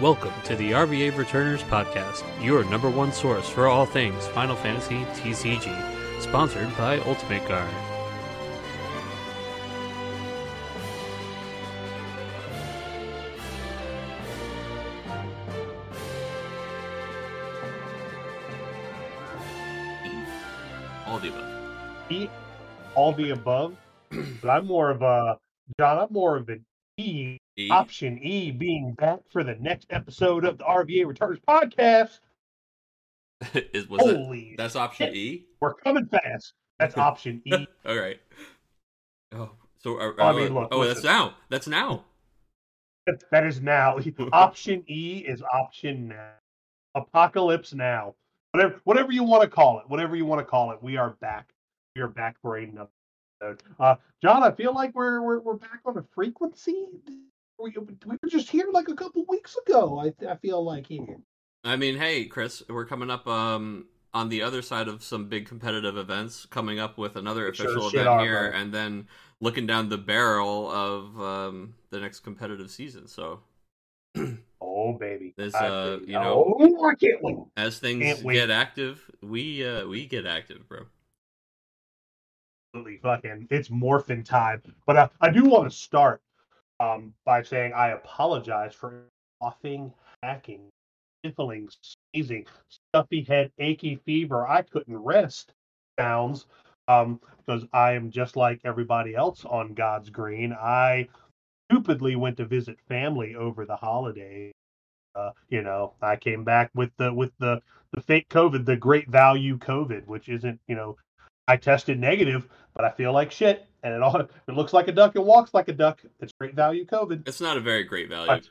Welcome to the RVA Returners Podcast, your number one source for all things Final Fantasy TCG, sponsored by Ultimate Guard. All the above. E, all the above. but I'm more of a John. I'm more of an E. E. Option E, being back for the next episode of the RVA Returners podcast. Is was? Holy, That's option shit. E. we're coming fast. That's option E. All right. Oh, so are, I mean, look, oh, that's now. That's now. That- that is now. option E is option now. Apocalypse now. Whatever, whatever you want to call it. Whatever you want to call it. We are back. We are back for another episode. Uh, John, I feel like we're we're, we're back on a frequency. We, we were just here like a couple weeks ago. I I feel like here. I mean, hey, Chris, we're coming up um on the other side of some big competitive events, coming up with another We sure official event are, here, bro. and then looking down the barrel of um the next competitive season. So Oh baby. This, I uh, you know- Oh, I can't wait. as things Can't wait. get active, we uh we get active, bro. absolutely fucking it's morphin time. But uh, I do want to start um, by saying I apologize for coughing, hacking, sniffling, sneezing, stuffy head, achy fever. I couldn't rest sounds um, because I am just like everybody else on God's green. I stupidly went to visit family over the holiday. Uh, you know, I came back with the with the the fake COVID, the great value COVID, which isn't you know I tested negative, but I feel like shit, and it all it looks like a duck it walks like a duck. It's great value COVID. It's not a very great value. But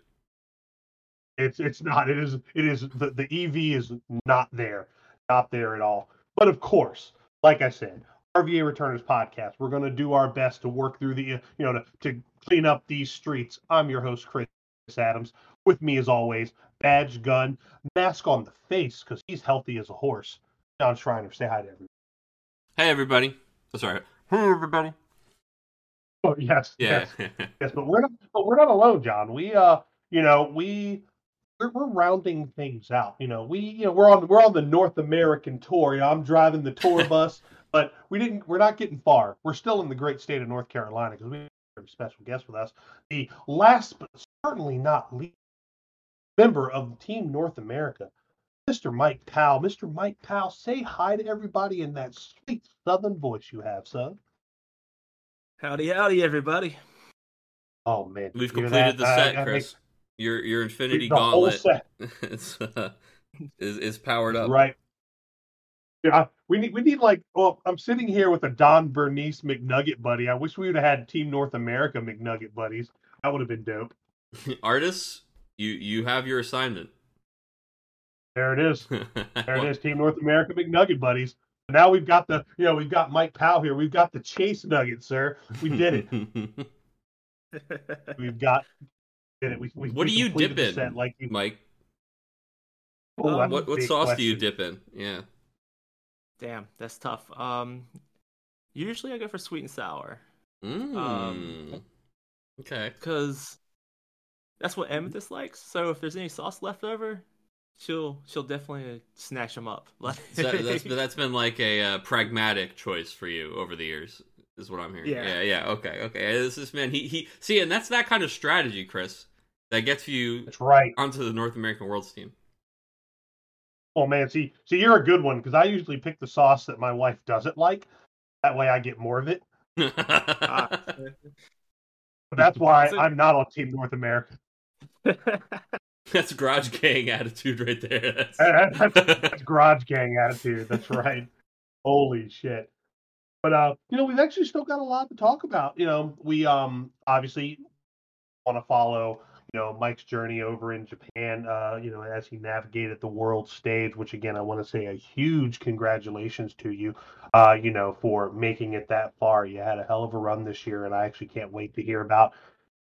it's it's not. It is it is the the EV is not there, not there at all. But of course, like I said, RVA Returners podcast. We're going to do our best to work through the you know to to clean up these streets. I'm your host Chris Adams. With me as always, badge, gun, mask on the face because he's healthy as a horse. John Schreiner, say hi to everyone. Hey, everybody. Oh, sorry. Hey, everybody. Oh yes, Yeah. yes. Yes, but we're not. But we're not alone, John. We, uh, you know, we we're, we're rounding things out. You know, we, you know, we're on we're on the North American tour. You know, I'm driving the tour bus, but we didn't. We're not getting far. We're still in the great state of North Carolina because we have a special guest with us. The last, but certainly not least, member of Team North America, Mr. Mike Powell. Mr. Mike Powell, say hi to everybody in that sweet Southern voice you have, son. Howdy, howdy, everybody. Oh man, We've completed that? the I- set, I make- Chris. Your your Infinity the whole Gauntlet set. is, uh, is is powered up. Right. Yeah, we need we need like well, I'm sitting here with a Don Bernice McNugget buddy. I wish we would have had Team North America McNugget buddies. That would have been dope. Artists, you you have your assignment. There it is. There it is. Team North America McNugget buddies. Now we've got the you know we've got Mike Powell here. We've got the Chase Nugget, sir. We did it. We've got did it. We, we, What we do you dip in, set like you. Mike? Oh, that's a What what big sauce do you dip in? Yeah. Damn, that's tough. Um, usually I go for sweet and sour, Mm. Um, okay. cause that's what Amethyst likes. So if there's any sauce left over, she'll she'll definitely snatch them up. So that's that's been like a uh, pragmatic choice for you over the years, is what I'm hearing. Yeah. yeah, yeah. Okay, okay. This this man, he he. See, and that's that kind of strategy, Chris, that gets you That's right. onto the North American Worlds team. Oh man, see, see, you're a good one because I usually pick the sauce that my wife doesn't like. That way, I get more of it. Ah. But that's why So- I'm not on Team North America. that's garage gang attitude right there. That's... That- That's, that's garage gang attitude. That's right. Holy shit. But uh, you know, we've actually still got a lot to talk about. You know, we um obviously want to follow you know Mike's journey over in Japan. Uh, you know, as he navigated the world stage, which again I want to say a huge congratulations to you. Uh, you know, for making it that far. You had a hell of a run this year, and I actually can't wait to hear about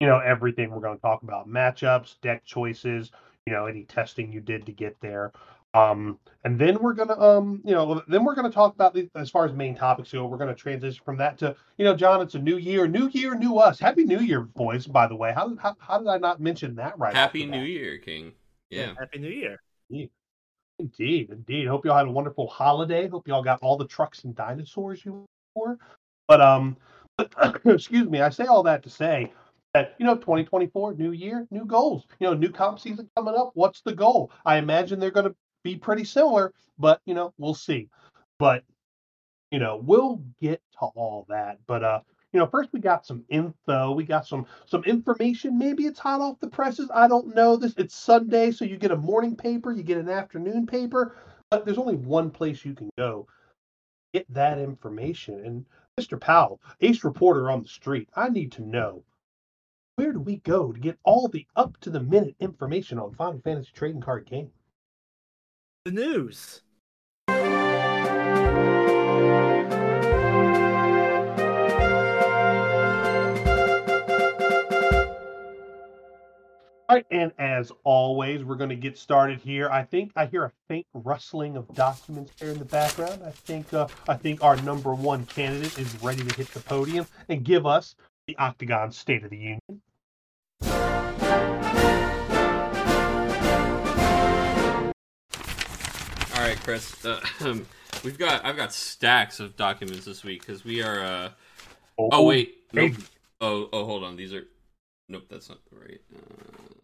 you know everything we're going to talk about matchups, deck choices, you know, any testing you did to get there. Um, and then we're gonna, um, you know, then we're gonna talk about the, as far as main topics go. We're gonna transition from that to, you know, John. It's a new year, new year, new us. Happy New Year, boys. By the way, how how, how did I not mention that right? off Happy New bat? Year, King. Yeah. Happy New Year. Indeed, indeed. Hope y'all had a wonderful holiday. Hope y'all got all the trucks and dinosaurs you for. But um, excuse me. I say all that to say that you know, 2024, new year, new goals. You know, new comp season coming up. What's the goal? I imagine they're going to be pretty similar, but you know, we'll see. But you know, we'll get to all that. But uh, you know, first we got some info. We got some some information. Maybe it's hot off the presses. I don't know. This it's Sunday, so you get a morning paper, you get an afternoon paper, but there's only one place you can go get that information. And Mr. Powell, ace reporter on the street, I need to know where do we go to get all the up to the minute information on Final Fantasy trading card game? The news. All right, and as always, we're going to get started here. I think I hear a faint rustling of documents here in the background. I think uh, I think our number one candidate is ready to hit the podium and give us the Octagon State of the Union. All right, Chris. Uh, we've got I've got stacks of documents this week because we are. Uh... Oh wait, nope. baby. Oh oh, hold on. These are. Nope, that's not right. Uh...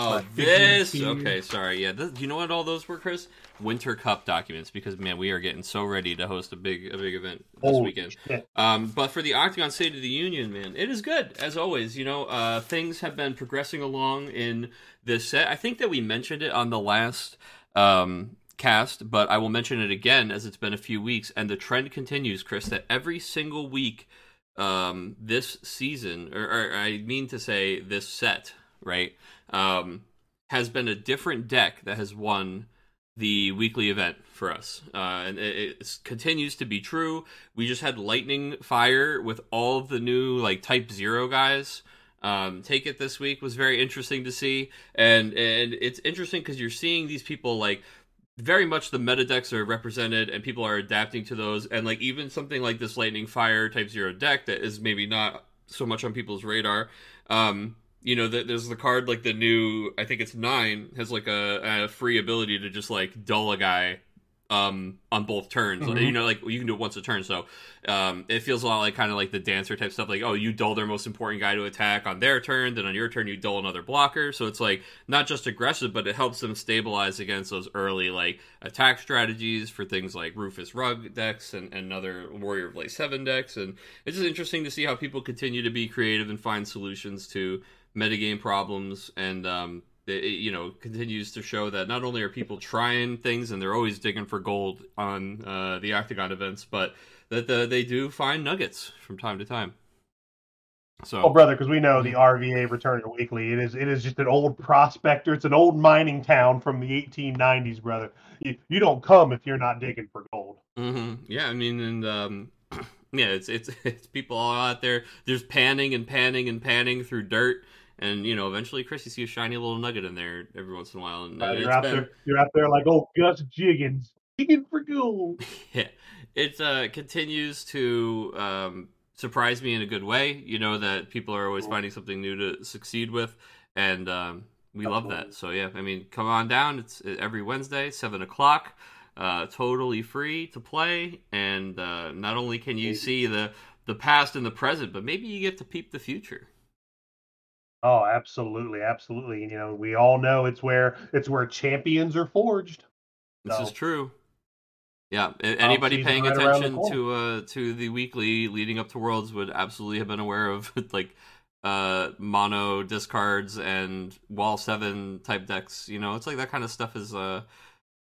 Oh, this. Okay, sorry. Yeah, th- you know what all those were, Chris? Winter Cup documents. Because man, we are getting so ready to host a big a big event this Holy weekend. Um, but for the Octagon State of the Union, man, it is good as always. You know, uh, things have been progressing along in this set. I think that we mentioned it on the last um, cast, but I will mention it again as it's been a few weeks, and the trend continues, Chris. That every single week um, this season, or, or I mean to say this set, right, um, has been a different deck that has won the weekly event for us, uh, and it, it continues to be true. We just had lightning fire with all the new like Type Zero guys. Um, take it this week was very interesting to see, and and it's interesting because you're seeing these people like very much the meta decks are represented and people are adapting to those and like even something like this lightning fire type zero deck that is maybe not so much on people's radar um you know that there's the card like the new i think it's nine has like a, a free ability to just like dull a guy um on both turns. Mhm. you know like you can do it once a turn so um it feels a lot like kind of like the dancer type stuff like oh you dull their most important guy to attack on their turn then on your turn you dull another blocker. So it's like not just aggressive but it helps them stabilize against those early like attack strategies for things like rufus rug decks and, and other warrior of light 7 decks. And it's just interesting to see how people continue to be creative and find solutions to metagame problems and um it, you know continues to show that not only are people trying things and they're always digging for gold on uh, the octagon events but that the, they do find nuggets from time to time so Oh, brother, because we know the RVA Returner Weekly. It is it is just an old prospector. It's an old mining town from the 1890s, brother. You, you don't come if you're not digging for gold. hmm Yeah, I mean, and um, yeah, it's it's it's people all out there. There's panning and panning and panning through dirt, and you know, eventually, Chris, you see a shiny little nugget in there every once in a while, and Uh, you're out been there. You're out there like old Gus Jiggins digging for gold. yeah, it uh, continues to um, surprise me in a good way. You know that people are always finding something new to succeed with, and um, we love that. So yeah, I mean, come on down. It's uh, every Wednesday, seven o'clock. Uh, totally free to play, and uh, not only can you see the the past and the present, but maybe you get to peep the future. Oh, absolutely, absolutely. And, you know, we all know it's where it's where champions are forged. This So- is true. Yeah, anybody paying right attention to uh to the weekly leading up to Worlds would absolutely have been aware of like uh mono discards and wall seven type decks. You know, it's like that kind of stuff is uh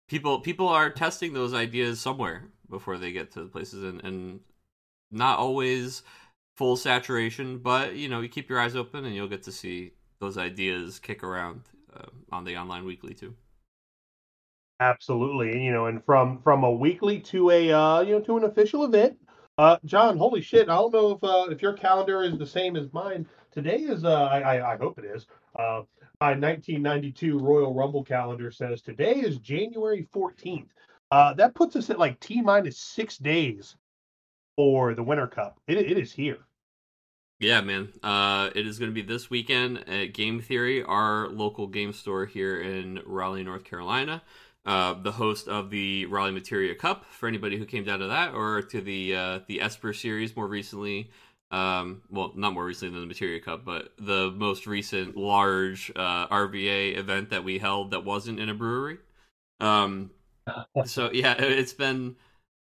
people people are testing those ideas somewhere before they get to the places and and not always full saturation, but you know, you keep your eyes open and you'll get to see those ideas kick around uh, on the online weekly too. Absolutely, you know, and from from a weekly to a uh, you know to an official event. Uh, John, holy shit! I don't know if uh, if your calendar is the same as mine. Today is uh, I, I hope it is. Uh, my 1992 Royal Rumble calendar says today is January 14th. Uh, that puts us at like t minus six days for the Winter Cup. It it is here. Yeah, man. Uh, it is going to be this weekend at Game Theory, our local game store here in Raleigh, North Carolina. Uh, the host of the Raleigh Materia Cup for anybody who came down to that, or to the uh, the Esper series more recently. Um, well, not more recently than the Materia Cup, but the most recent large uh, RVA event that we held that wasn't in a brewery. Um, so yeah, it's been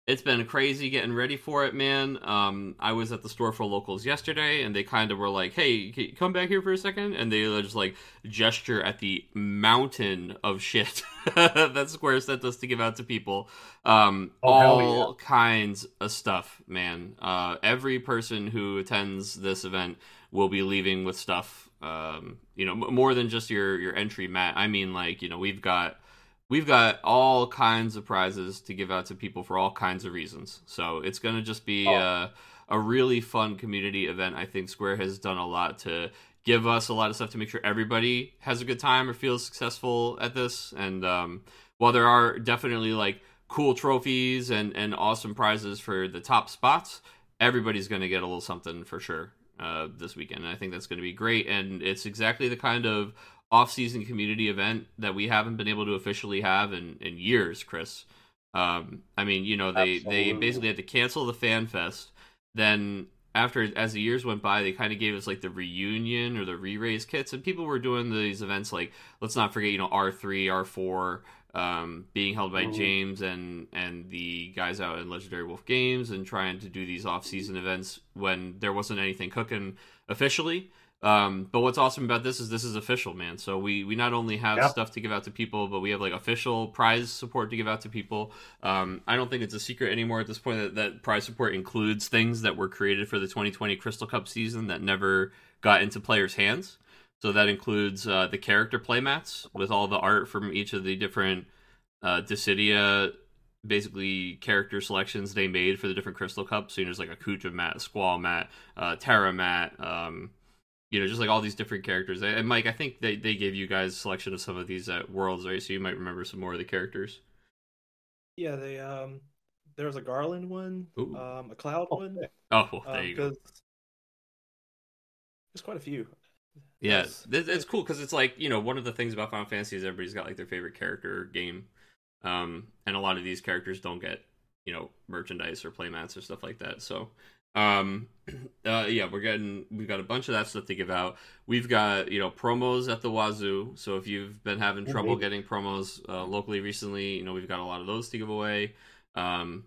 it's been crazy getting ready for it, man. Um, I was at the store for locals yesterday, and they kind of were like, "Hey, come back here for a second? and they just like gesture at the mountain of shit that Square sent us to give out to people. Um, Oh, all yeah. kinds of stuff, man. Uh, every person who attends this event will be leaving with stuff. Um, you know, m- more than just your your entry mat. I mean, like you know, we've got we've got all kinds of prizes to give out to people for all kinds of reasons. So it's going to just be Oh. uh, a really fun community event. I think Square has done a lot to give us a lot of stuff to make sure everybody has a good time or feels successful at this. And um, while there are definitely like cool trophies and, and awesome prizes for the top spots, everybody's going to get a little something for sure uh, this weekend. And I think that's going to be great. And it's exactly the kind of off-season community event that we haven't been able to officially have in, in years, Chris. Um, I mean, you know, they, they basically had to cancel the fan fest. Then after as the years went by, they kind of gave us like the reunion or the re-raise kits, and people were doing these events like let's not forget, you know, R three, R four, um, being held by Mhm. James and and the guys out in Legendary Wolf Games, and trying to do these off-season events when there wasn't anything cooking officially. Um, but what's awesome about this is this is official, man. So we we not only have Yeah. stuff to give out to people, but we have like official prize support to give out to people. Um, I don't think it's a secret anymore at this point that, that prize support includes things that were created for the 2020 Crystal Cup season that never got into players' hands. So that includes uh, the character playmats with all the art from each of the different uh, Dissidia basically character selections they made for the different Crystal Cups. So you know, there's like a Kuja mat, Squall mat, uh, Terra mat, um, you know, just like all these different characters. And Mike, I think they, they gave you guys a selection of some of these at Worlds, right? So you might remember some more of the characters. Yeah, they um, there was a Garland one, Ooh. um, a Cloud Oh, one. Oh, well, there um, you go. 'cause There's quite a few. Yeah, Yes. it's, it's cool because it's like you know one of the things about Final Fantasy is everybody's got like their favorite character game, um, and a lot of these characters don't get you know merchandise or playmats or stuff like that. So, um, uh, yeah, we're getting we've got a bunch of that stuff to give out. We've got you know promos at the wazoo. So if you've been having trouble Mhm. getting promos uh, locally recently, you know we've got a lot of those to give away. Um,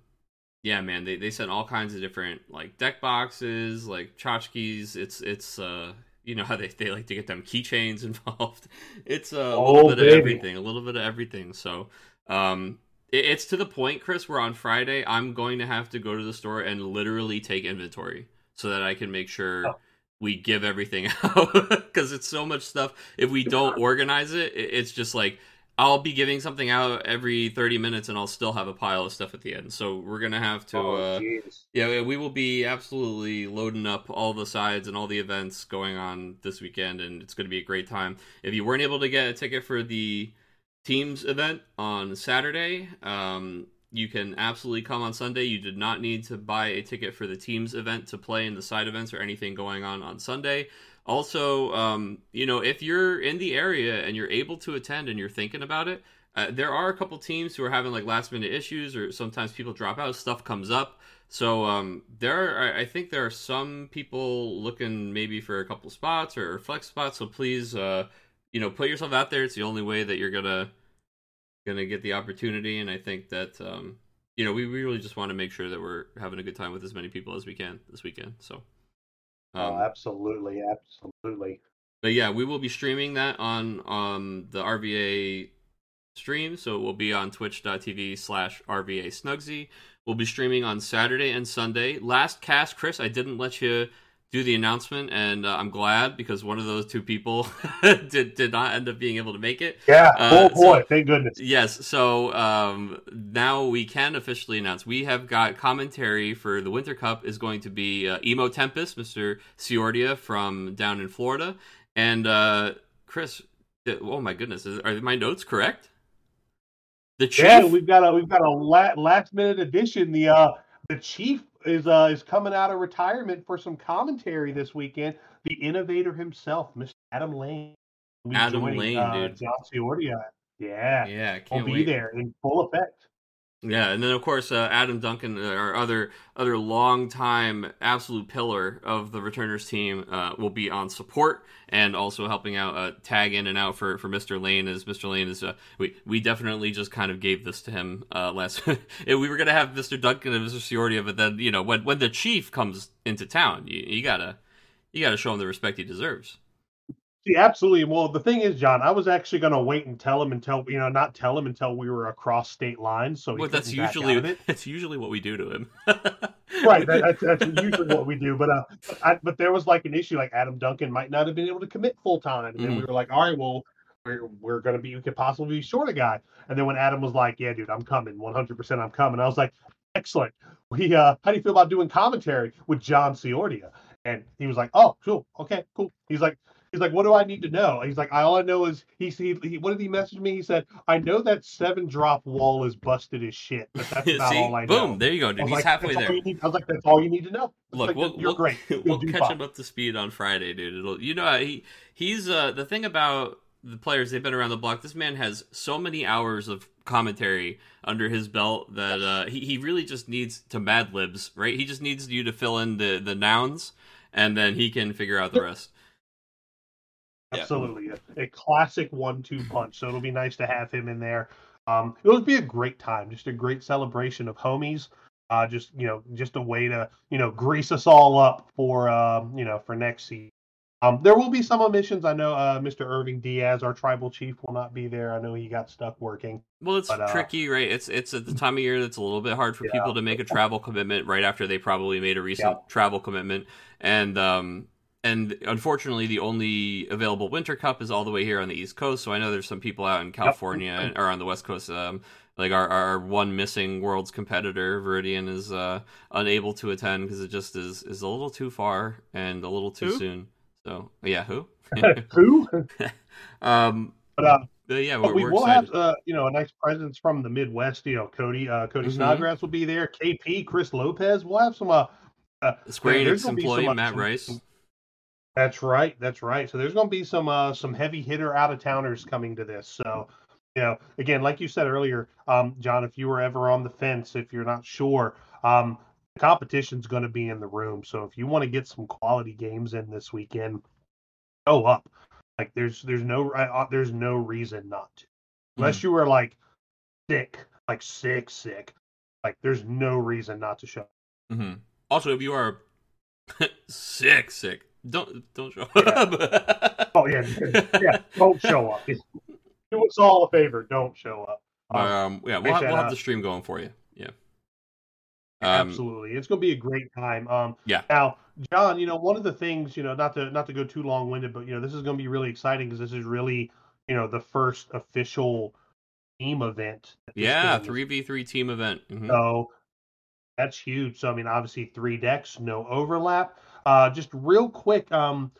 yeah, man, they they sent all kinds of different like deck boxes, like tchotchkes. It's it's uh you know how they, they like to get them keychains involved. It's uh, a Oh, little bit baby. of everything, a little bit of everything. So um it's to the point, Chris, where on Friday I'm going to have to go to the store and literally take inventory so that I can make sure Oh. we give everything out because it's so much stuff. If we don't organize it, it- it's just like I'll be giving something out every 30 minutes and I'll still have a pile of stuff at the end. So we're going to have to Oh, uh yeah, we will be absolutely loading up all the sides and all the events going on this weekend, and it's going to be a great time. If you weren't able to get a ticket for the teams event on Saturday, um, you can absolutely come on Sunday. You did not need to buy a ticket for the teams event to play in the side events or anything going on on Sunday. Also, um, you know, if you're in the area and you're able to attend and you're thinking about it, uh, there are a couple teams who are having like last minute issues, or sometimes people drop out, stuff comes up. So um, there, are, I think there are some people looking maybe for a couple spots or flex spots. So please, uh, you know, put yourself out there. It's the only way that you're gonna gonna get the opportunity. And I think that um, you know, we, really just want to make sure that we're having a good time with as many people as we can this weekend. So. oh, Um, absolutely, absolutely. but yeah, we will be streaming that on um the RVA stream, so it will be on twitch.tv slash RVA Snugsy. We'll be streaming on Saturday and Sunday. Last cast, Chris, I didn't let you do the announcement, and uh, I'm glad because one of those two people did did not end up being able to make it. Yeah. Uh, oh boy, so- thank goodness. Yes, so um, now we can officially announce we have got commentary for the Winter Cup is going to be uh, Emo Tempest, Mr. Ciordia from down in Florida, and uh, Chris. Oh my goodness, is, are my notes correct? The chief. Yeah, we've got a we've got a la- last minute addition. The uh the chief is uh, is coming out of retirement for some commentary this weekend. The innovator himself, Mr. Adam Lane. Adam joining, Lane, uh, dude. John Ciordia. Yeah, Yeah, can't will be wait. there in full effect. Yeah, and then of course uh, Adam Duncan, uh, our other other longtime absolute pillar of the returners team, uh, will be on support and also helping out, uh, tag in and out for, for Mr. Lane. As Mr. Lane is, uh, we we definitely just kind of gave this to him uh, last. we were gonna have Mr. Duncan and Mr. Ciordia, but then you know when when the chief comes into town, you, you gotta you gotta show him the respect he deserves. See, absolutely. Well, the thing is, John, I was actually going to wait and tell him until you know, not tell him until we were across state lines. So Well, that's couldn't back out usually that's usually what we do to him. right. That, that's, that's usually what we do. But uh, I, but there was like an issue. Like Adam Duncan might not have been able to commit full time, and then we Mhm. were like, all right, well, we're we're going to be we could possibly be short a guy. And then when Adam was like, yeah, dude, I'm coming, 100, percent I'm coming. I was like, excellent. We uh, how do you feel about doing commentary with John Ciordia? And he was like, oh, cool, okay, cool. He's like. He's like, what do I need to know? He's like, I all I know is he, he, he what did he message me? He said, I know that seven drop wall is busted as shit, but that's about See, all I know. boom, there you go, dude. He's like, halfway there. you need-" I was like, that's all you need to know. I was Look, like, we'll, you're we'll, great. You'll we'll catch fine. him up to speed on Friday, dude. It'll, you know, he he's uh the thing about the players they've been around the block. This man has so many hours of commentary under his belt that uh, he he really just needs to Mad Libs, right? He just needs you to fill in the the nouns, and then he can figure out the rest. Yeah. Absolutely, a, a classic one-two punch. So it'll be nice to have him in there. Um, it'll be a great time, just a great celebration of homies. Uh, just you know, just a way to you know grease us all up for um, you know for next season. Um, there will be some omissions. I know uh, Mr. Irving Diaz, our tribal chief, will not be there. I know he got stuck working. Well, it's But, uh, tricky, right? It's it's at the time of year that's a little bit hard for Yeah. people to make a travel commitment right after they probably made a recent Yeah. travel commitment, and um and unfortunately, the only available Winter Cup is all the way here on the East Coast. So I know there's some people out in California or on the West Coast. Um, like our, our one missing world's competitor, Viridian, is uh, unable to attend because it just is is a little too far and a little too Who? soon. So yeah, who? Who? um, But uh, but yeah, But we're, we we're will have, uh, you know, a nice presence from the Midwest. You know, Cody, uh, Cody Mhm. Snodgrass will be there. KP, Chris Lopez. We'll have some. Uh, uh, Square Enix gonna some, employee uh, Matt some- Rice. That's right. That's right. So there's going to be some uh, some heavy hitter out of towners coming to this. So, you know, again, like you said earlier, um, John, if you were ever on the fence, if you're not sure, um, the competition's going to be in the room. So if you want to get some quality games in this weekend, go up. Like there's there's no uh, there's no reason not to, unless you were like sick, like sick, sick. Like there's no reason not to show. Up. hmm Also, if you are sick, sick, don't don't show Yeah. up. Oh yeah, yeah. Don't show up. Do us all a favor. Don't show up. Um, um, yeah, we'll have, we'll have the stream going for you. Yeah. Um, Absolutely, it's going to be a great time. Um, Yeah. Now, John, you know, one of the things, you know, not to not to go too long winded, but you know, this is going to be really exciting because this is really, you know, the first official team event. Yeah, three v three team event. Mhm. So that's huge. So I mean, obviously three decks, no overlap. Uh, just real quick, um,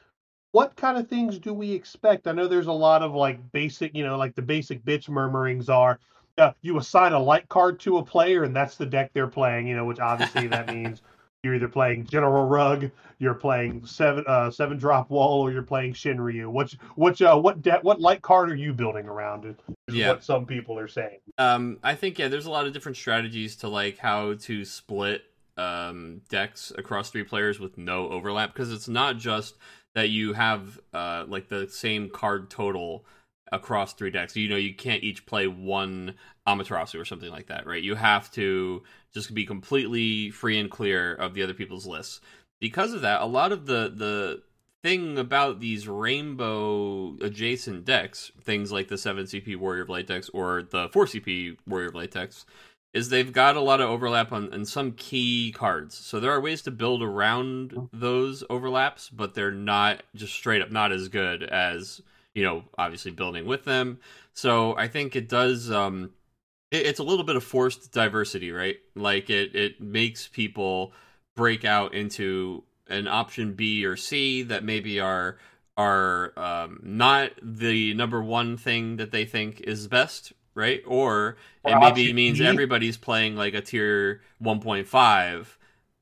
what kind of things do we expect? I know there's a lot of like basic, you know, like the basic bitch murmurings are. Uh, you assign a light card to a player, and that's the deck they're playing. You know, which obviously that means you're either playing General Rug, you're playing seven uh, seven drop wall, or you're playing Shinryu. Which which uh, what deck what light card are you building around? Is Yeah. what some people are saying. Um, I think yeah, there's a lot of different strategies to like how to split um decks across three players with no overlap because it's not just that you have uh like the same card total across three decks. You know, you can't each play one Amaterasu or something like that, right? You have to just be completely free and clear of the other people's lists. Because of that, a lot of the the thing about these rainbow adjacent decks, things like the 7CP Warrior of Light decks or the 4CP Warrior of Light decks, is they've got a lot of overlap on, on some key cards. So there are ways to build around those overlaps, but they're not just straight up not as good as, you know, obviously building with them. So I think it does um it, it's a little bit of forced diversity, right? Like it it makes people break out into an option B or C that maybe are are um, not the number one thing that they think is best, right? Or it maybe means everybody's playing like a tier 1.5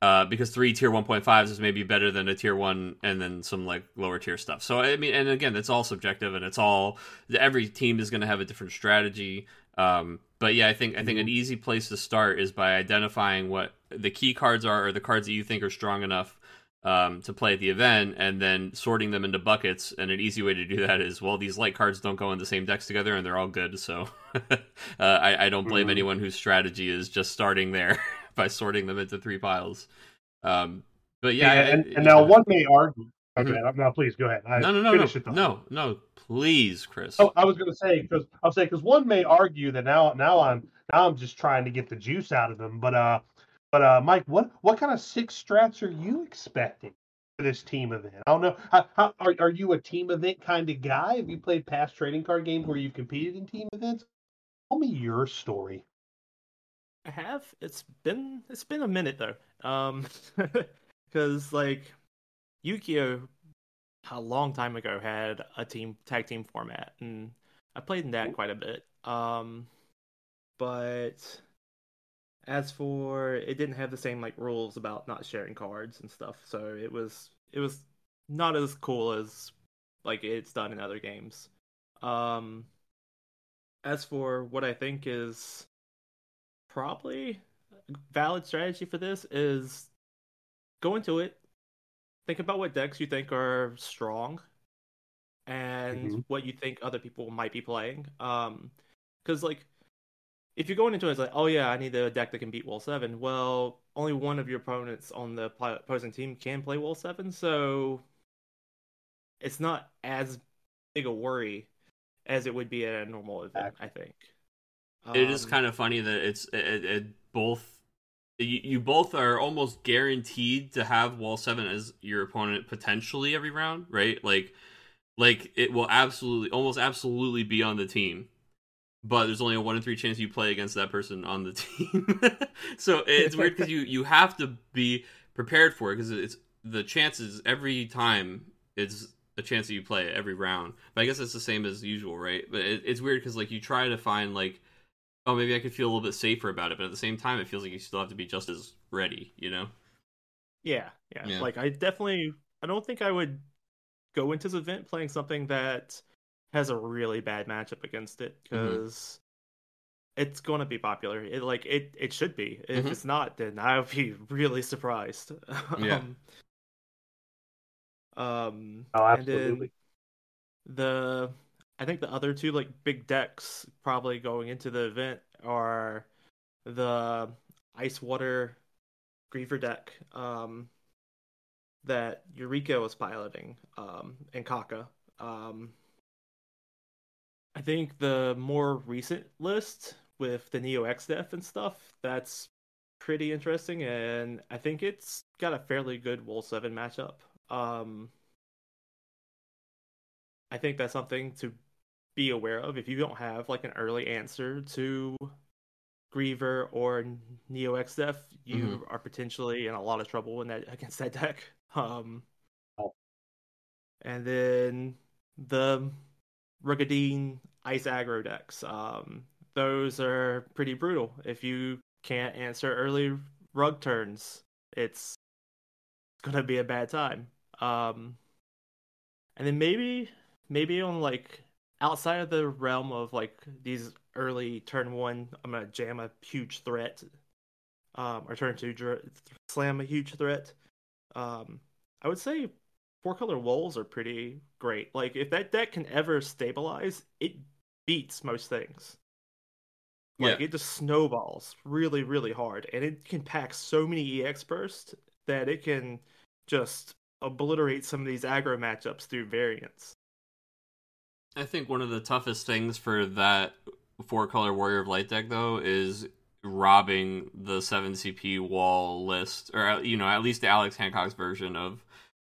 Uh, because three tier 1.5s is maybe better than a tier one and then some like lower tier stuff. So I mean, and again, it's all subjective and it's all every team is going to have a different strategy. Um, but yeah, I think I think an easy place to start is by identifying what the key cards are or the cards that you think are strong enough um, to play at the event, and then sorting them into buckets. And an easy way to do that is well, these light cards don't go in the same decks together, and they're all good. So uh, I, I, don't blame Mhm. anyone whose strategy is just starting there by sorting them into three piles. Um, but yeah, and, I- and now yeah. one may argue. Okay, no, please go ahead. I, No, no, no, no, it, no, no. Please, Chris. Oh, I was going to say because I'll say because one may argue that now now I'm now I'm just trying to get the juice out of them. But uh, but uh, Mike, what what kind of six strats are you expecting for this team event? I don't know. How, how, are are you a team event kind of guy? Have you played past trading card games where you've competed in team events? Tell me your story. I have. It's been it's been a minute though. Um, because like Yu-Gi-Oh, a long time ago had a team tag team format, and I played in that quite a bit. Um, but as for it, didn't have the same like rules about not sharing cards and stuff, so it was it was not as cool as like it's done in other games. Um, as for what I think is probably a valid strategy for this is go into it think about what decks you think are strong and Mhm. what you think other people might be playing um because like if you're going into it it's like oh yeah i need a deck that can beat wall 7 well only one of your opponents on the pl- opposing team can play wall 7 so it's not as big a worry as it would be at a normal event i think. It is Um, kind of funny that it's it, it both you, you both are almost guaranteed to have wall 7 as your opponent potentially every round right? Like like it will absolutely almost absolutely be on the team but there's only a 1 in 3 chance you play against that person on the team so it's weird because you you have to be prepared for it because it's the chances every time it's a chance that you play every round but i guess it's the same as usual right but it, it's weird because like you try to find like oh, maybe I could feel a little bit safer about it, but at the same time, it feels like you still have to be just as ready, you know? Yeah, yeah, Yeah. Like I definitely, I don't think I would go into this event playing something that has a really bad matchup against it Mm-hmm. because it's going to be popular. It like it, it should be. If Mhm. it's not, then I would be really surprised. Yeah. um, um, Oh, and then absolutely. the I think the other two like big decks probably going into the event are the ice water griever deck um that Eureka was piloting um and Kaka. Um I think the more recent list with the Neo Exdeath and stuff, that's pretty interesting and I think it's got a fairly good Wool 7 matchup. Um I think that's something to be aware of if you don't have like an early answer to Griever or Neo Exdeath, you are potentially in a lot of trouble in that against that deck. Um, Oh. and then the Rugadine Ice Aggro decks. Um, those are pretty brutal. If you can't answer early rug turns, it's gonna be a bad time. Um, and then maybe maybe on like outside of the realm of like these early turn one, I'm gonna jam a huge threat, um, or turn two dr- slam a huge threat. Um, I would say four color walls are pretty great. Like if that deck can ever stabilize, it beats most things. Like Yeah. it just snowballs really, really hard, and it can pack so many EX bursts that it can just obliterate some of these aggro matchups through variants. I think one of the toughest things for that four color Warrior of Light deck, though, is robbing the 7 CP wall list, or, uh, you know, at least Alex Hancock's version of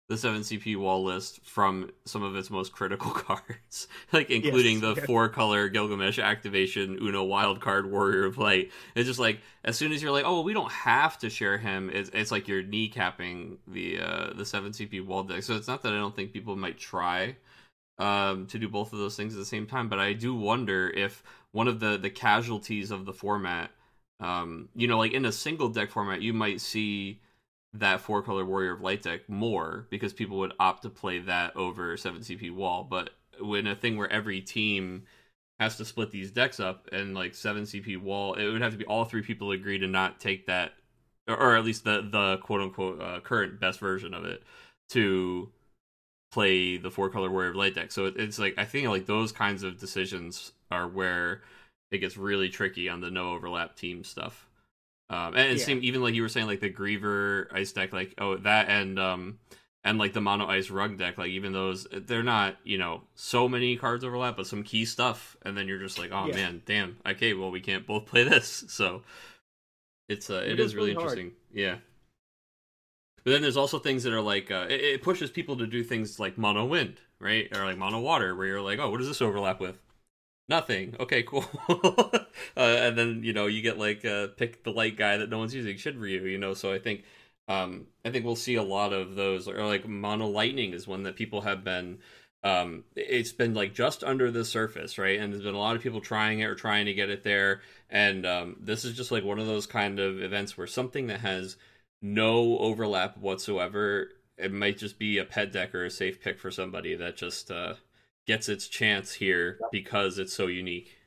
the 7 CP wall list from some of its most critical cards, like including the yes. four color Gilgamesh activation Uno wild card Warrior of Light. It's just like as soon as you're like, oh, we don't have to share him, it's, it's like you're kneecapping the uh, the 7 CP wall deck. So it's not that I don't think people might try um, to do both of those things at the same time. But I do wonder if one of the the casualties of the format, um, you know, like in a single deck format, you might see that four color Warrior of Light deck more because people would opt to play that over seven CP wall. But when a thing where every team has to split these decks up and like seven CP wall, it would have to be all three people agree to not take that, or, at least the the quote unquote uh, current best version of it to play the four color warrior of light deck. So it's like I think like those kinds of decisions are where it gets really tricky on the no overlap team stuff. Um, and it Yeah. seemed even like you were saying like the Griever ice deck, like oh that and um and like the mono ice rug deck, like even those they're not you know so many cards overlap, but some key stuff, and then you're just like oh Yeah. man, damn, okay, well we can't both play this, so it's uh, It it goes is really interesting, yeah. But then there's also things that are like uh, it, it pushes people to do things like mono wind, right, or like mono water, where you're like, oh, what does this overlap with? Nothing. Okay, cool. uh, and then you know you get like uh, pick the light guy that no one's using, should Shinryu. You know, so I think um, I think we'll see a lot of those, or like mono lightning is one that people have been. Um, it's been like just under the surface, right? And there's been a lot of people trying it or trying to get it there. And um, this is just like one of those kind of events where something that has no overlap whatsoever. It might just be a pet deck or a safe pick for somebody that just uh, gets its chance here because it's so unique.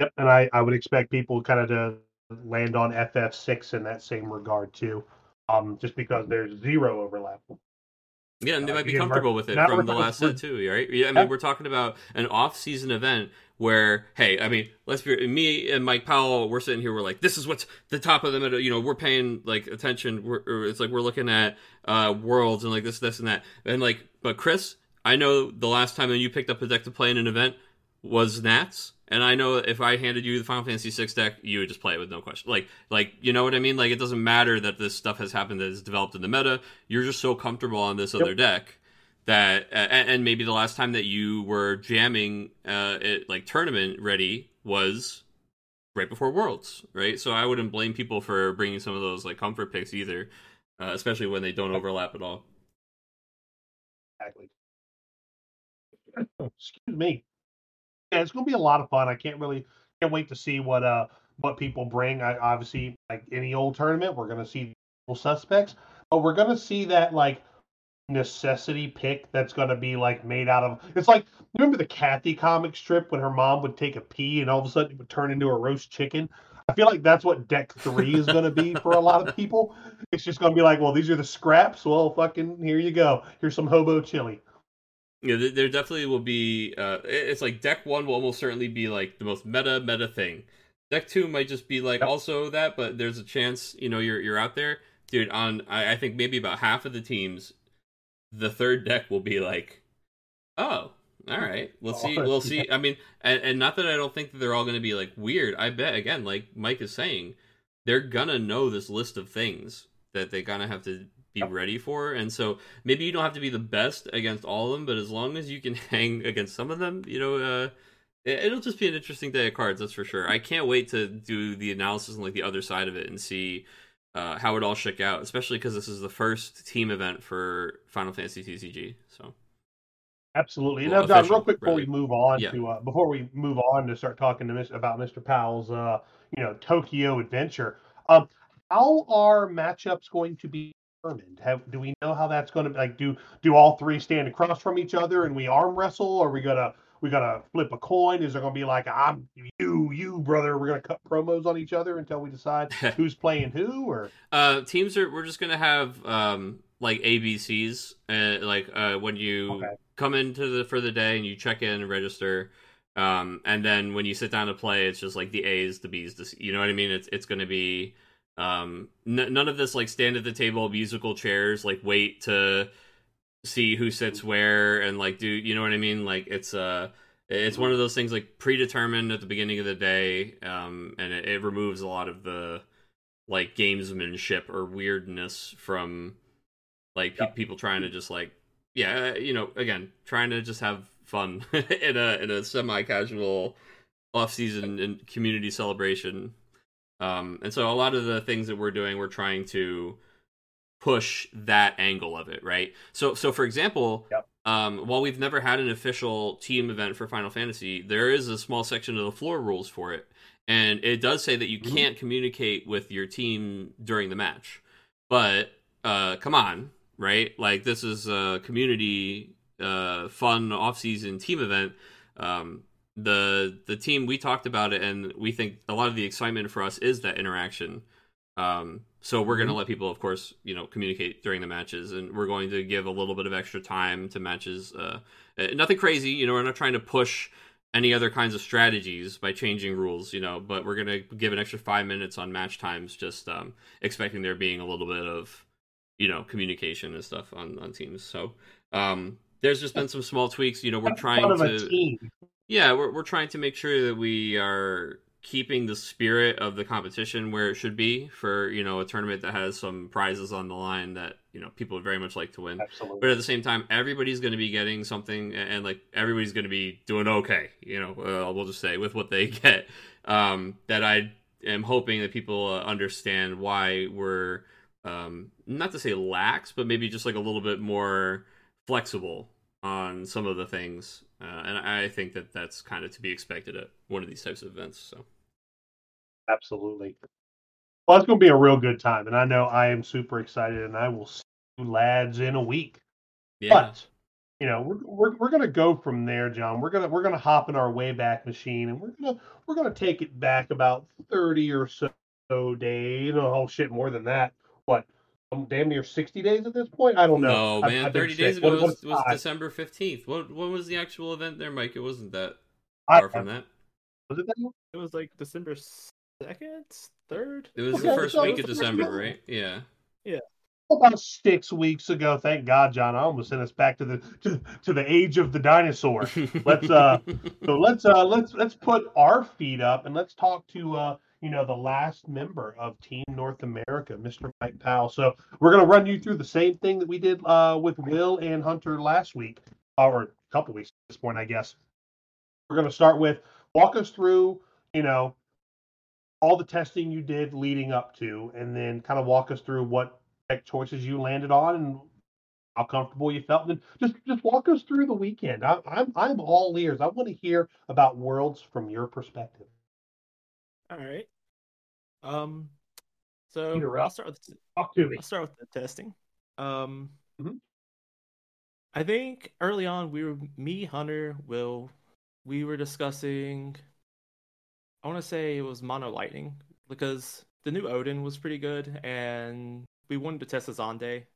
Yep, and I, I would expect people kind of to land on FF6 in that same regard too, um, just because there's zero overlap. Yeah, and they Uh, might be comfortable with it from the last set too, right? Yeah, I mean, Yeah. we're talking about an off-season event where, hey, I mean, let's be me and Mike Powell, we're sitting here, we're like, this is what's the top of the middle. You know, we're paying like attention. We're, it's like we're looking at uh worlds and like this, this, and that, and like, but Chris, I know the last time that you picked up a deck to play in an event was Nats. And I know if I handed you the Final Fantasy VI deck, you would just play it with no question. Like, like you know what I mean? Like, it doesn't matter that this stuff has happened that is developed in the meta. You're just so comfortable on this other deck that, uh, and, and maybe the last time that you were jamming, uh, it like tournament ready was right before Worlds, right? So I wouldn't blame people for bringing some of those like comfort picks either, uh, especially when they don't overlap at all. Exactly. Excuse me. Yeah, it's gonna be a lot of fun. I can't really can't wait to see what uh what people bring. I obviously like any old tournament, we're gonna see suspects, but we're gonna see that like necessity pick that's gonna be like made out of. It's like remember the Cathy comic strip when her mom would take a pee and all of a sudden it would turn into a roast chicken. I feel like that's what deck three is gonna be for a lot of people. It's just gonna be like, well, these are the scraps. Well, fucking here you go. Here's some hobo chili. Yeah, there- there definitely will be. Uh, it's like deck one will almost certainly be like the most meta meta thing. Deck two might just be like Yep. also that, but there's a chance you know you're you're out there, dude. On I, I think maybe about half of the teams, the third deck will be like, oh, all right, we'll see, Oh, we'll see. I mean, and, and not that I don't think that they're all going to be like weird. I bet again, like Mike is saying, they're gonna know this list of things that they're gonna have to be ready for, and so maybe you don't have to be the best against all of them, but as long as you can hang against some of them, you know, uh, it- it'll just be an interesting day of cards. That's for sure. I can't wait to do the analysis on like the other side of it and see uh, how it all shook out, especially because this is the first team event for Final Fantasy TCG. So Absolutely. Well, now, John, real quick before we move on Yeah. to uh, before we move on to start talking to Mis- about Mr. Powell's uh, you know Tokyo adventure. Um, how are matchups going to be determined? Have do we know how that's going to? Like, do do all three stand across from each other and we arm wrestle? Or are we gonna we gonna flip a coin? Is there gonna be like I'm you you brother? We're gonna cut promos on each other until we decide who's playing who? Or Uh, teams are we're just gonna have um like ABCs, uh, like uh when you Okay. come into the for the day and you check in and register, um, and then when you sit down to play, it's just like the A's, the B's, the C, you know what I mean? It's it's gonna be um n- none of this like stand at the table musical chairs like wait to see who sits where and like do you know what I mean? Like it's uh it's one of those things like predetermined at the beginning of the day, um, and it, it removes a lot of the like gamesmanship or weirdness from like pe- people trying to just like yeah uh, you know again trying to just have fun in a in a semi casual off season and community celebration um and so a lot of the things that we're doing we're trying to push that angle of it right so so for example Yep. um while we've never had an official team event for final fantasy there is a small section of the floor rules for it and it does say that you Mhm. can't communicate with your team during the match but uh, come on, right? Like this is a community uh, fun off-season team event. Um, the the team we talked about it, and we think a lot of the excitement for us is that interaction. Um, so we're going to let people, of course, you know, communicate during the matches, and we're going to give a little bit of extra time to matches. Uh, uh, nothing crazy, you know. We're not trying to push any other kinds of strategies by changing rules, you know. But we're going to give an extra five minutes on match times, just um, expecting there being a little bit of, you know, communication and stuff on on teams. So um, there's just been some small tweaks. You know, we're That's trying part of a to. Yeah, we're we're trying to make sure that we are keeping the spirit of the competition where it should be for you know a tournament that has some prizes on the line that you know people would very much like to win. Absolutely. But at the same time, everybody's going to be getting something, and, like everybody's going to be doing okay. You know, uh, we'll just say with what they get. Um, that I am hoping that people uh, understand why we're um, not to say lax, but maybe just like a little bit more flexible on some of the things, uh, and I think that that's kind of to be expected at one of these types of events. So Absolutely. Well, it's going to be a real good time, and I know I am super excited, and I will see you lads in a week. yeah, But you know, we're we're, we're going to go from there, John. We're gonna we're gonna hop in our Wayback Machine, and we're gonna we're gonna take it back about thirty or so days. Oh shit, more than that. What? Damn near sixty days at this point. I don't know. no I've- man, I've been thirty sick. days ago What- was, was? December fifteenth. What what was the actual event there, Mike? It wasn't that I- far from that. was it that? It was like December second, third. It was Okay, the first so week of December, week. right? Yeah. Yeah. about six weeks ago. Thank God, John. I almost sent us back to the to, to the age of the dinosaur. Let's, uh, so let's uh let's let's put our feet up and let's talk to uh you know the last member of Team North America, Mr. Mike Powell. So we're gonna run you through the same thing that we did uh with Will and Hunter last week, or a couple weeks at this point, I guess. We're gonna start with walk us through, you know, all the testing you did leading up to, and then kind of walk us through what tech choices you landed on and how comfortable you felt. And just just walk us through the weekend. I, I'm I'm all ears. I want to hear about worlds from your perspective. All right. Um. So I'll start with Talk to me. I'll start with the testing. Um, Mhm. I think early on we were me, Hunter, Will, we were discussing. I want to say it was mono lightning because the new Odin was pretty good, and we wanted to test the Zonde.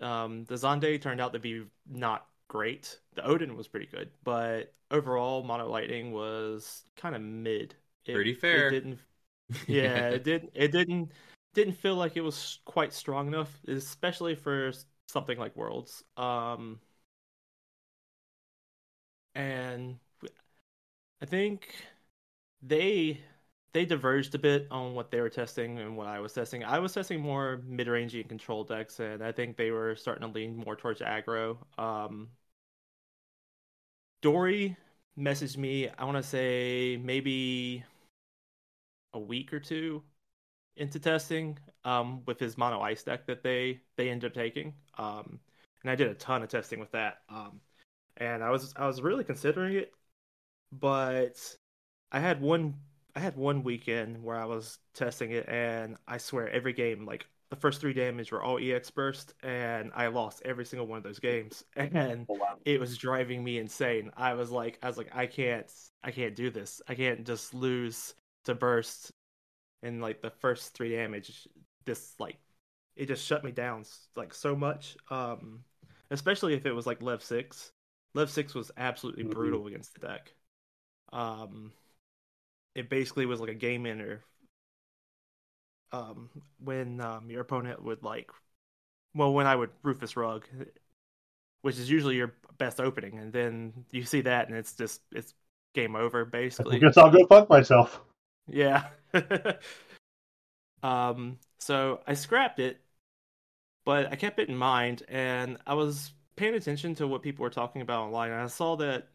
Um, the Zonde turned out to be not great. The Odin was pretty good, but overall, mono lightning was kind of mid. It- Pretty fair. It didn't yeah, it did. It didn't didn't feel like it was quite strong enough, especially for something like Worlds. Um, and I think they they diverged a bit on what they were testing and what I was testing. I was testing more mid rangey and control decks, and I think they were starting to lean more towards aggro. Um, Dory messaged me. I want to say maybe a week or two into testing um, with his mono ice deck that they they ended up taking. Um, and I did a ton of testing with that. Um, and I was I was really considering it, but I had one I had one weekend where I was testing it, and I swear every game like the first three damage were all EX burst, and I lost every single one of those games. And Oh, wow. it was driving me insane. I was like, I was like, I can't, I can't do this. I can't just lose to burst in like the first three damage. This like, it just shut me down like so much. Um, especially if it was like Lev six. Lev six was absolutely Mhm. brutal against the deck. Um, it basically was like a game ender. Um, when um your opponent would like, well, when I would Rufus Rug, which is usually your best opening, and then you see that, and it's just it's game over I basically. guess I'll go fuck myself. Yeah. um. So I scrapped it, but I kept it in mind, and I was paying attention to what people were talking about online, and I saw that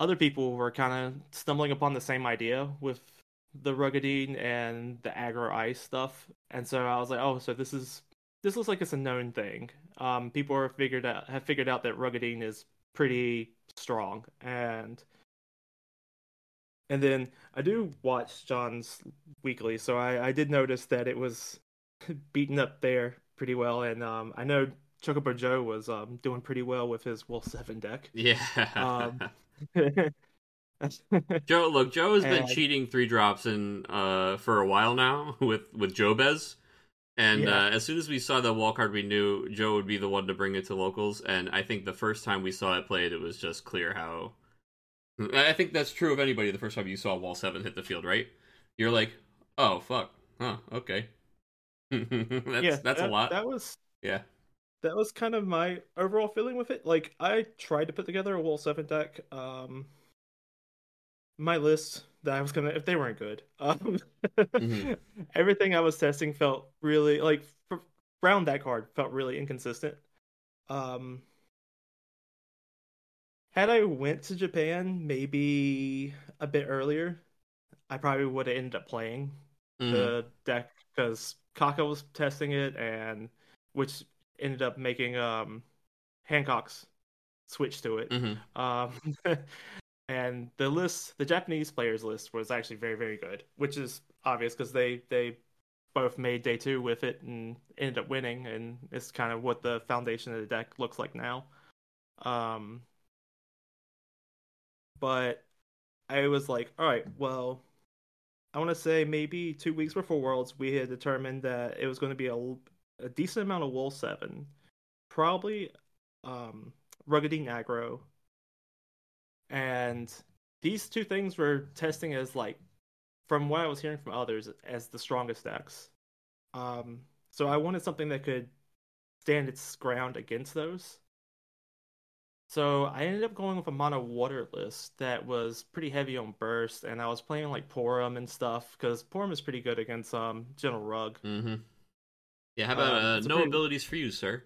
other people were kind of stumbling upon the same idea with the Rugadine and the aggro ice stuff, and so I was like, oh, so this is this looks like it's a known thing. Um, people are figured out have figured out that Rugadine is pretty strong, and and then I do watch John's weekly, so I, I did notice that it was beaten up there pretty well, and um, I know Chocobo Joe was um, doing pretty well with his Wool Seven deck. Yeah. Um, Joe, look, Joe has been And- cheating three drops in uh for a while now with with Jobez. And Yeah. uh, as soon as we saw the wall card, we knew Joe would be the one to bring it to locals. And I think the first time we saw it played, it was just clear how. I think that's true of anybody. The first time you saw Wall Seven hit the field, right? You're like, oh fuck, huh, okay. that's yeah, that's that, a lot. That was Yeah. that was kind of my overall feeling with it. Like I tried to put together a Wall Seven deck. Um, my list that I was gonna if they weren't good. Um, Mhm. everything I was testing felt really like around that card felt really inconsistent. Um, had I went to Japan maybe a bit earlier, I probably would have ended up playing Mhm. the deck because Kaka was testing it, and which ended up making um Hancock's switch to it. Mhm. Um, and the list, the Japanese players list, was actually very very good, which is obvious because they they both made day two with it and ended up winning, and it's kind of what the foundation of the deck looks like now. Um, but I was like, all right, well, I want to say maybe two weeks before Worlds, we had determined that it was going to be a, a decent amount of Wool 7. Probably um, Ruggedine Aggro. And these two things were testing as, like, from what I was hearing from others, as the strongest decks. Um, so I wanted something that could stand its ground against those. So I ended up going with a mono water list that was pretty heavy on burst, and I was playing like Porom and stuff because Porom is pretty good against um General Rug. Mm-hmm. Yeah. How about Um, uh, no pretty- abilities for you, sir?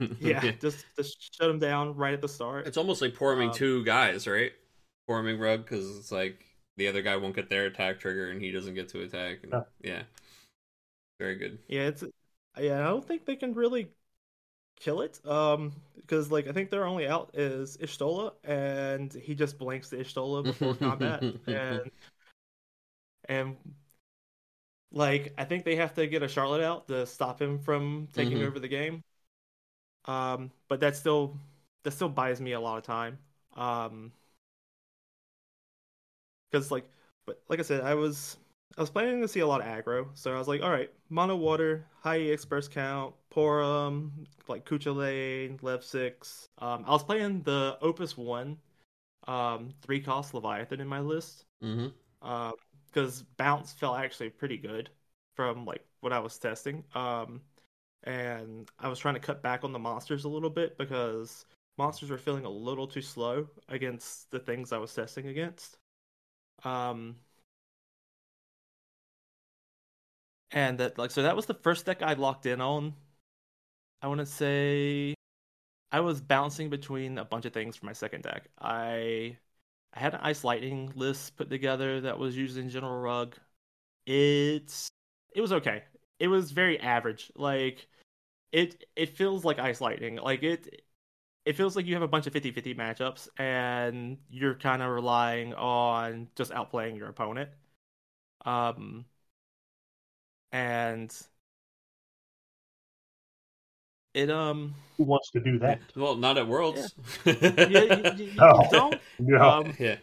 Yeah, just just shut him down right at the start. It's almost like forming Um, two guys, right? Forming rug because it's like the other guy won't get their attack trigger and he doesn't get to attack. And, Yeah. yeah. Very good. Yeah, it's yeah. I don't think they can really kill it. Um, because like I think their only out is Y'shtola, and he just blanks the Y'shtola before combat, and and like I think they have to get a Charlotte out to stop him from taking Mhm. over the game. Um, but that still that still buys me a lot of time. Um, because like, but like I said, I was I was planning to see a lot of aggro, so I was like, all right, mono water, high EX burst count, Porom, like Kucha Lane, Lev six. Um, I was playing the Opus one, um, three cost Leviathan in my list, Mm-hmm. um, because bounce felt actually pretty good from like what I was testing. Um, and I was trying to cut back on the monsters a little bit because monsters were feeling a little too slow against the things I was testing against. Um, and that like so that was the first deck I locked in on. I want to say I was bouncing between a bunch of things for my second deck. I I had an Ice Lightning list put together that was using General Rug. It's it was okay. It was very average. Like it it feels like Ice Lightning. Like it it feels like you have a bunch of 50-50 matchups and you're kind of relying on just outplaying your opponent. Um and it um Who wants to do that? Well, not at Worlds. you, you, you, you No. don't No. um yeah.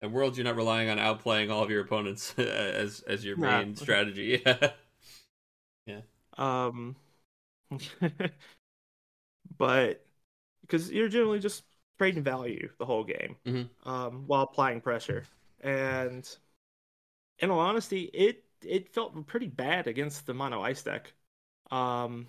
At Worlds, you're not relying on outplaying all of your opponents as as your Nah. main strategy. Yeah. yeah. Um, but because you're generally just trading value the whole game, Mhm. um, while applying pressure, and in all honesty, it it felt pretty bad against the mono ice deck. Um,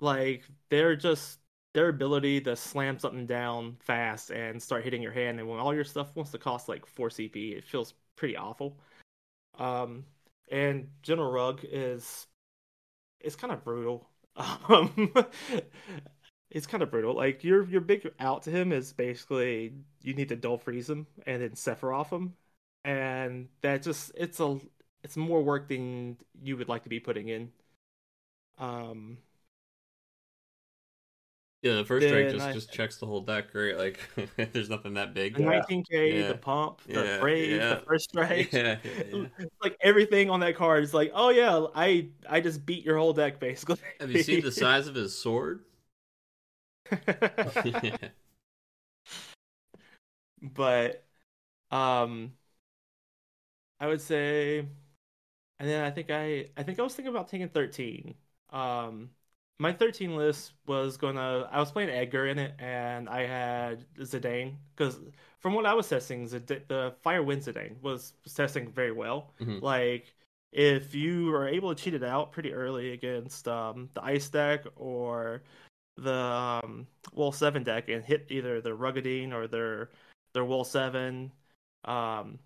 like they're just their ability to slam something down fast and start hitting your hand, and when all your stuff wants to cost like four CP, it feels pretty awful. Um, and General Rug is it's kind of brutal. Um, it's kind of brutal. Like your your big out to him is basically you need to dull freeze him and then Sephiroth him, and that just it's a it's more work than you would like to be putting in. Um, Yeah, the first strike just just checks the whole deck, right? Like there's nothing that big. The Yeah. 19k, Yeah. the pump, the Yeah, brave, the first strike. Like everything on that card is like, oh yeah, I I just beat your whole deck basically. Have you seen the size of his sword? but um I would say and then I think I I think I was thinking about taking 13. Um my 13 list was gonna I was playing Edgar in it and I had Zidane because from what I was testing Zid- the Fire Wind Zidane was, testing very well. Mhm. Like if you are able to cheat it out pretty early against um, the ice deck or the um, Wool Seven deck and hit either the Ruggedine or their their Wool Seven um,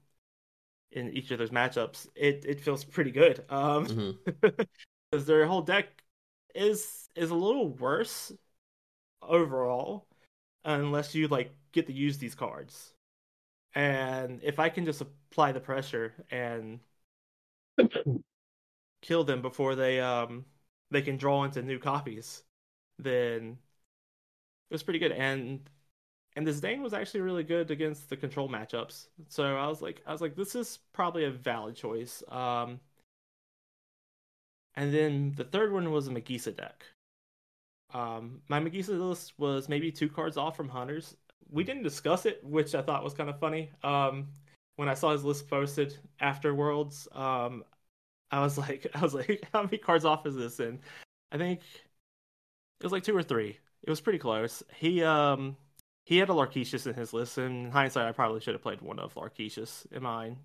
in each of those matchups, it, it feels pretty good. Um, Mhm. because their whole deck is is a little worse overall unless you like get to use these cards. And if I can just apply the pressure and kill them before they um they can draw into new copies, then it was pretty good. And and Zidane was actually really good against the control matchups. So I was like I was like this is probably a valid choice. Um and then the third one was a Magissa deck. Um, my Magissa list was maybe two cards off from Hunters. We didn't discuss it, which I thought was kind of funny. Um, when I saw his list posted after Worlds, um, I was like, I was like, how many cards off is this? And I think it was like two or three. It was pretty close. He um he had a Larketius in his list. And in hindsight, I probably should have played one of Larketius in mine.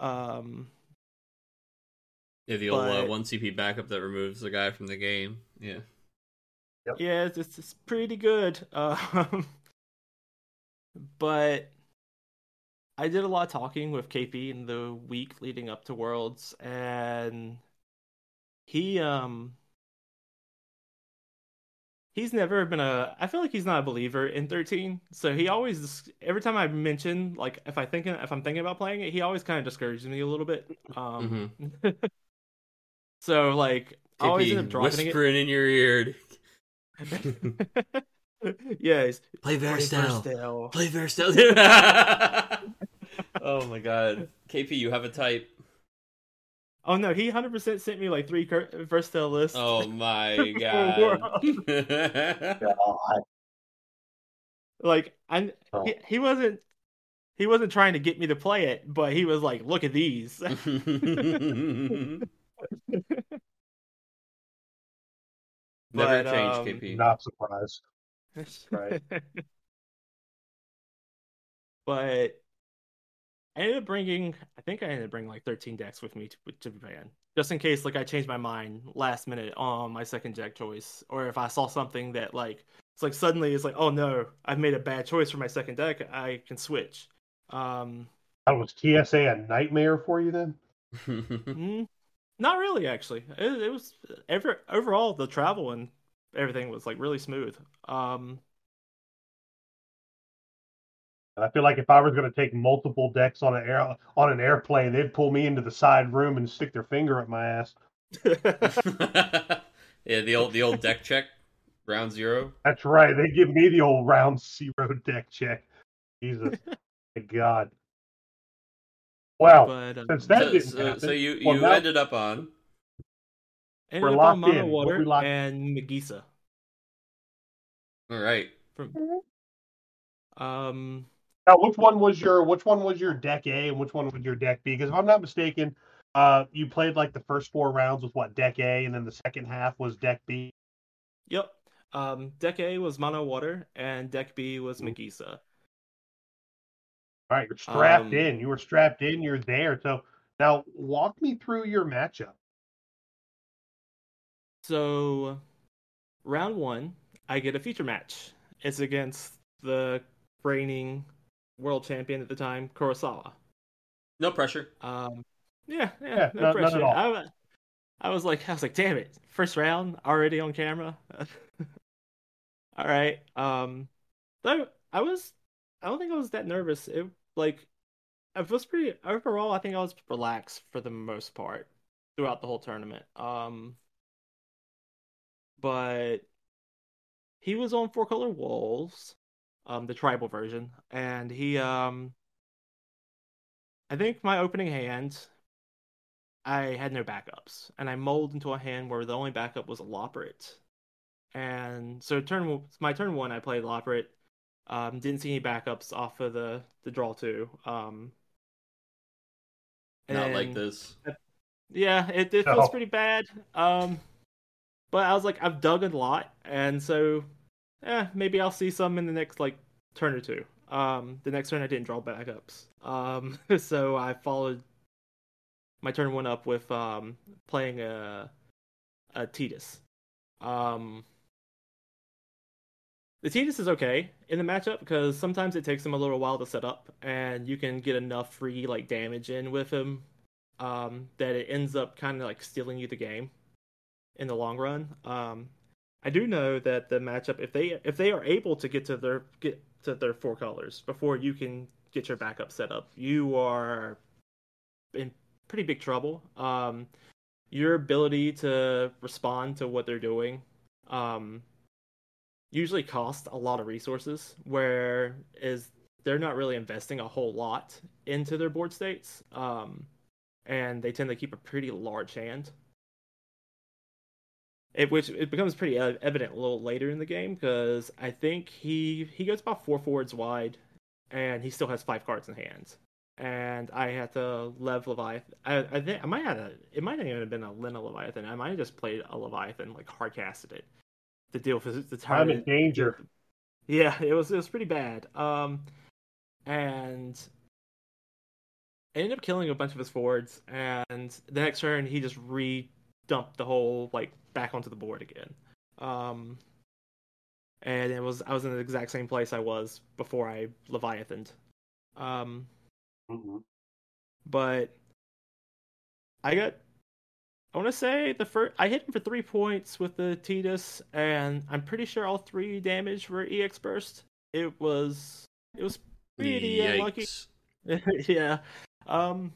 Um, Yeah, the old uh, one CP backup that removes the guy from the game. Yeah. Yeah, it's, it's, it's pretty good. Um, but I did a lot of talking with KP in the week leading up to Worlds, and he um he's never been a. I feel like he's not a believer in 13. So he always every time I mention like if I think if I'm thinking about playing it, he always kind of discourages me a little bit. Um, so like I always end up KP dropping it. whispering in your ear. yeah, he's Play Morning Varistelle. Varistelle. Play Varistelle. oh my god. KP, you have a type. Oh no, he 100% sent me like three cur- Versatile lists. Oh my god. God. Like I, Oh. he, he wasn't he wasn't trying to get me to play it, but he was like, "Look at these." Never But, change, um, KP. Not surprised. Right. but I ended up bringing, I think I ended up bringing like 13 decks with me to, to Japan, just in case like I changed my mind last minute on my second deck choice, or if I saw something that like it's like suddenly it's like, oh no, I've made a bad choice for my second deck, I can switch. Um, That was TSA a nightmare for you then? mm, not really, actually. It, it was ever overall the travel and everything was like really smooth. Um, I feel like if I was going to take multiple decks on an air on an airplane, they'd pull me into the side room and stick their finger at my ass. yeah, the old the old deck check, round zero. That's right. They give me the old round zero deck check. Jesus, my God. Well, but um, since that So, didn't so, happen, so you well, you now- ended up on ended we're up locked on Mono in. Water we locked- and Magissa. all right. Um, Now, which one was your which one was your deck A and which one was your deck B? Because if I'm not mistaken, uh, you played like the first four rounds with what deck A, and then the second half was deck B. yep. Um, deck A was Mono Water and deck B was Mhm. Magissa. All right, you're strapped Um, in. You were strapped in. You're there. So now, walk me through your matchup. So, round one, I get a feature match. It's against the reigning world champion at the time, Kurosawa. No pressure. Um, yeah, yeah, Yeah, no none- none pressure. at all. I, I was like, I was like, damn it, first round already on camera. all right. Um, though I was, I don't think I was that nervous. It like, I was pretty overall. I think I was relaxed for the most part throughout the whole tournament. Um, but he was on Four Color Wolves, um, the tribal version, and he um, I think my opening hand, I had no backups, and I molded into a hand where the only backup was a Loporrit, and so turn my turn one, I played Loporrit. Um, didn't see any backups off of the the draw two. Um, Not like and- this. yeah, it, it No. feels pretty bad. Um, but I was like, I've dug a lot, and so, eh, maybe I'll see some in the next like turn or two. Um, the next turn I didn't draw backups. Um, so I followed my turn one up with um playing a a Tidus. Um, the Tidus is okay in the matchup because sometimes it takes him a little while to set up, and you can get enough free like damage in with him um, that it ends up kind of like stealing you the game in the long run. Um, I do know that the matchup, if they if they are able to get to their get to their four colors before you can get your backup set up, you are in pretty big trouble. Um, your ability to respond to what they're doing um, usually cost a lot of resources, where is they're not really investing a whole lot into their board states. Um, and they tend to keep a pretty large hand. It, which it becomes pretty evident a little later in the game because I think he he goes about four forwards wide, and he still has five cards in hand. And I had to lev Leviathan. I, I think I might have a, it might not even have been a Lena Leviathan. I might have just played a Leviathan like hard casted it to deal with the I'm in danger. Yeah, it was it was pretty bad. Um, and I ended up killing a bunch of his forwards, and the next turn he just re-dumped the whole like back onto the board again. Um, and it was I was in the exact same place I was before I Leviathaned. Um, Mhm. but I got I want to say the first I hit him for three points with the Tidus, and I'm pretty sure all three damage were EX burst. It was it was pretty unlucky. Yeah. Um,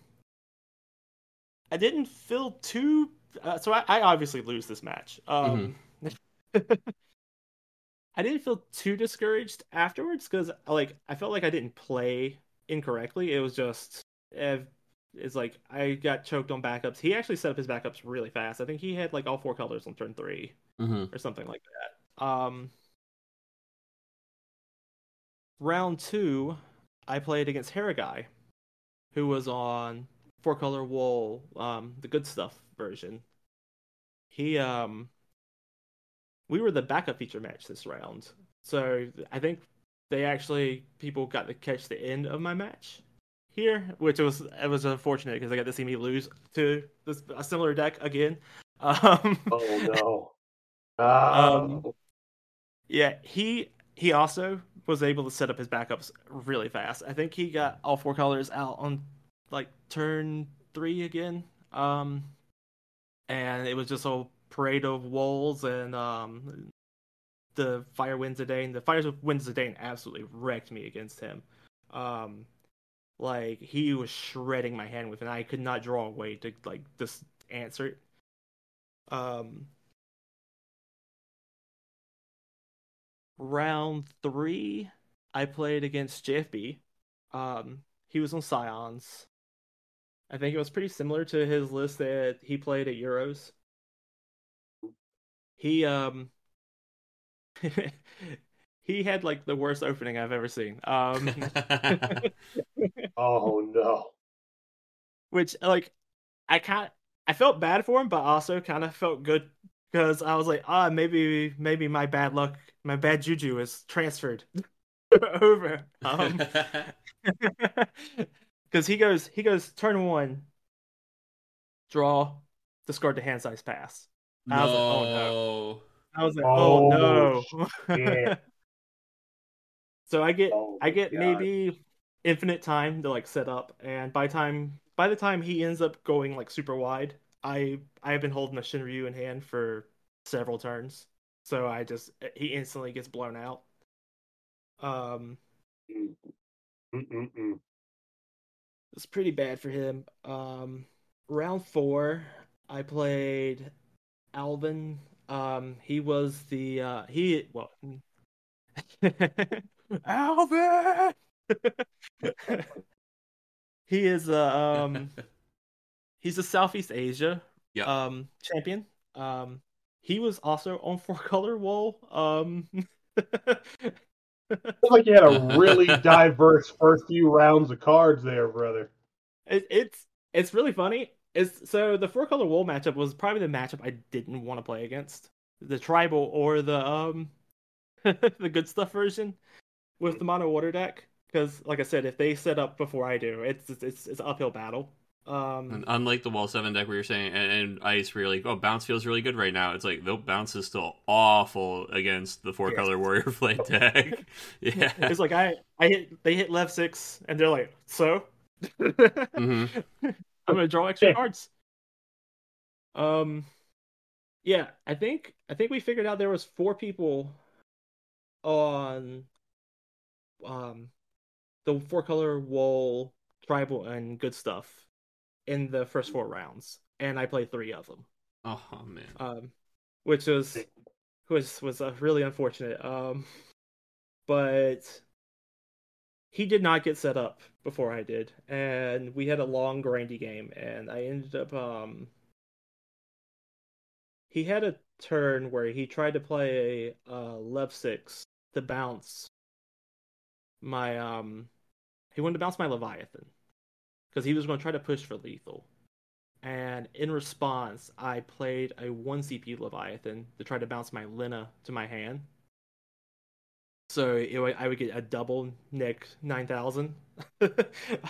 I didn't feel too. Uh, so I, I obviously lose this match. Um, I didn't feel too discouraged afterwards because like I felt like I didn't play incorrectly. It was just eh, it's like I got choked on backups. He actually set up his backups really fast. I think he had like all four colors on turn three hmm or something like that. Um, round two, I played against Haragai, who was on four color wool, um, the good stuff version. He um, we were the backup feature match this round, so I think they actually people got to catch the end of my match here, which was it was unfortunate because I got to see me lose to this a similar deck again. Um, Oh no. Ah. Um, Yeah, he he also was able to set up his backups really fast. I think he got all four colors out on like turn three again. Um, and it was just a parade of wolves and um the fire Wind Zidane and the fire Wind Zidane absolutely wrecked me against him. Um, like he was shredding my hand with, and I could not draw a way to like just answer it. Um, round three, I played against JFB. Um, he was on Scions. I think it was pretty similar to his list that he played at Euros. He um he had like the worst opening I've ever seen. Um oh no. which like I kind I felt bad for him, but also kind of felt good because I was like, ah, maybe maybe my bad luck, my bad juju is transferred over. Um, because he goes he goes turn one, draw, discard the hand size pass. I was like, oh, no. I was like, Oh, oh, no. So I get Oh, I get God. maybe infinite time to like set up, and by time by the time he ends up going like super wide, I I have been holding a Shinryu in hand for several turns, so I just he instantly gets blown out. Um, Mm-mm-mm. it's pretty bad for him. Um, round four, I played Alvin Um, he was the uh, he well, Alvin. he is uh, um, he's a Southeast Asia Yeah. um champion. Um, he was also on Four Color Wall. Um, Looks like you had a really diverse first few rounds of cards there, brother. it, it's it's really funny. It's so the Four Color Wool matchup was probably the matchup I didn't want to play against. The tribal or the um the good stuff version with the mono water deck. Because like I said, if they set up before I do, it's it's it's an uphill battle. Um And unlike the wall seven deck where you're saying and, and ice where you're like, oh bounce feels really good right now. It's like the bounce is still awful against the four color warrior blade deck. yeah. it's like I I hit they hit Lev six and they're like, so hmm I'm gonna draw extra cards. Um, yeah, I think I think we figured out there was four people on um the four color wall tribal and good stuff in the first four rounds, and I played three of them. Oh man. Um, which was was was uh, really unfortunate. Um, but he did not get set up before I did, and we had a long grindy game, and I ended up um. He had a turn where he tried to play a uh, Lev six to bounce my um. He wanted to bounce my Leviathan because he was going to try to push for lethal. And in response, I played a 1 CP Leviathan to try to bounce my Lena to my hand. So it, I would get a double Nick 9000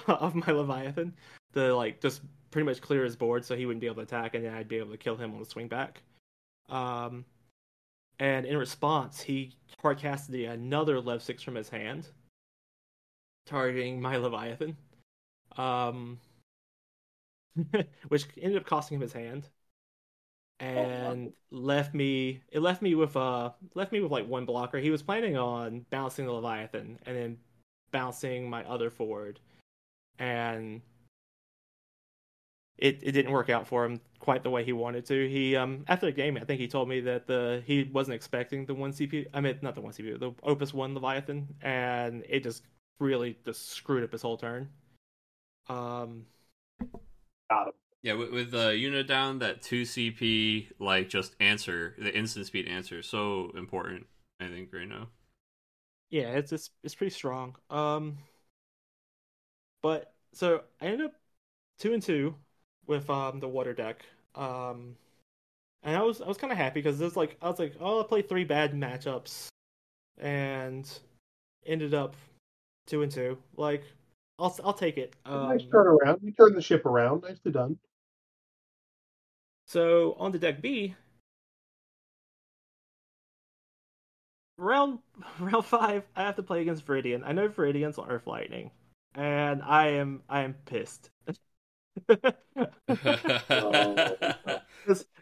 of my Leviathan to like just pretty much clear his board so he wouldn't be able to attack and then I'd be able to kill him on the swing back. Um, and in response, he hard casted another Lev 6 from his hand, targeting my Leviathan. Um, which ended up costing him his hand. And left me it left me with uh left me with like one blocker. He was planning on bouncing the leviathan and then bouncing my other forward. And it it didn't work out for him quite the way he wanted to. He um after the game i think he told me that the he wasn't expecting the one cpu i mean not the one cpu the opus one leviathan. And it just really just screwed up his whole turn um Got him. Yeah, with, with uh, unit down, that two CP like just answer the instant speed answer is so important. I think right now. Yeah, it's it's it's pretty strong. Um, but so I ended up two and two with um the water deck. Um, and I was I was kind of happy because it's like I was like oh I played three bad matchups, and ended up two and two. Like I'll I'll take it. Um, nice turnaround. You turned the ship around. Nicely done. So on the deck B, round round five, I have to play against Viridian. I know Viridian's Earth Lightning, and I am I am pissed.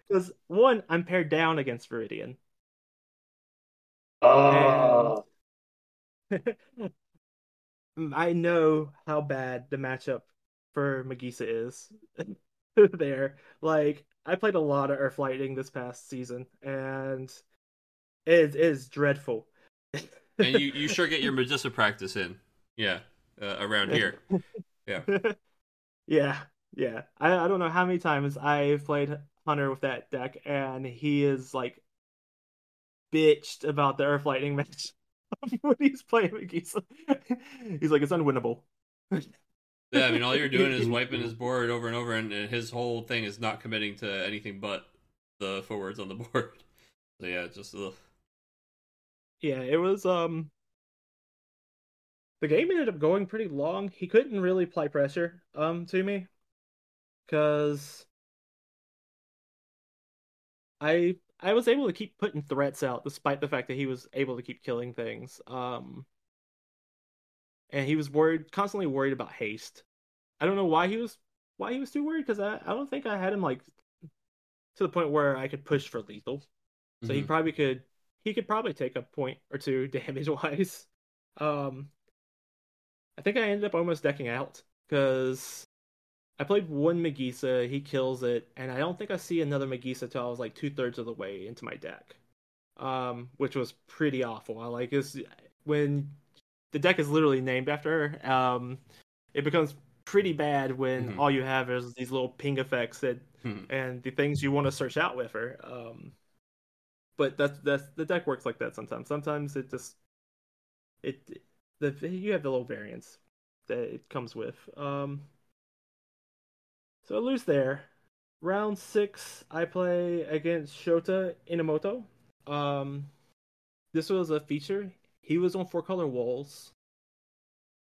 Because one, I'm paired down against Viridian. Uh, I know how bad the matchup for Magissa is there. Like, I played a lot of Earth Lightning this past season, and it, it is dreadful. and you you sure get your Magissa practice in. Yeah, uh, around here. yeah, yeah. I, I don't know how many times I've played Hunter with that deck, and he is like bitched about the Earth Lightning match when he's playing Magissa. he's like, it's unwinnable. Yeah, I mean, all you're doing is wiping his board over and over, and, and his whole thing is not committing to anything but the forwards on the board. So yeah, just ugh. Yeah, it was um the game ended up going pretty long. He couldn't really apply pressure um to me cuz I I was able to keep putting threats out despite the fact that he was able to keep killing things. Um and he was worried constantly worried about haste. I don't know why he was why he was too worried cuz I I don't think I had him like to the point where I could push for lethal. So he Mhm. probably could he could probably take a point or two damage wise. Um I think I ended up almost decking out because I played one Magissa, he kills it, and I don't think I see another Magissa till I was like two thirds of the way into my deck, um, which was pretty awful. I like is when the deck is literally named after her, um, it becomes pretty bad when Mhm. all you have is these little ping effects that Hmm. and the things you want to search out with her. Um, but that's that's the deck works like that sometimes. Sometimes it just it the you have the little variance that it comes with. Um, so I lose there. Round six, I play against Shota Inamoto. Um, this was a feature. He was on four color walls.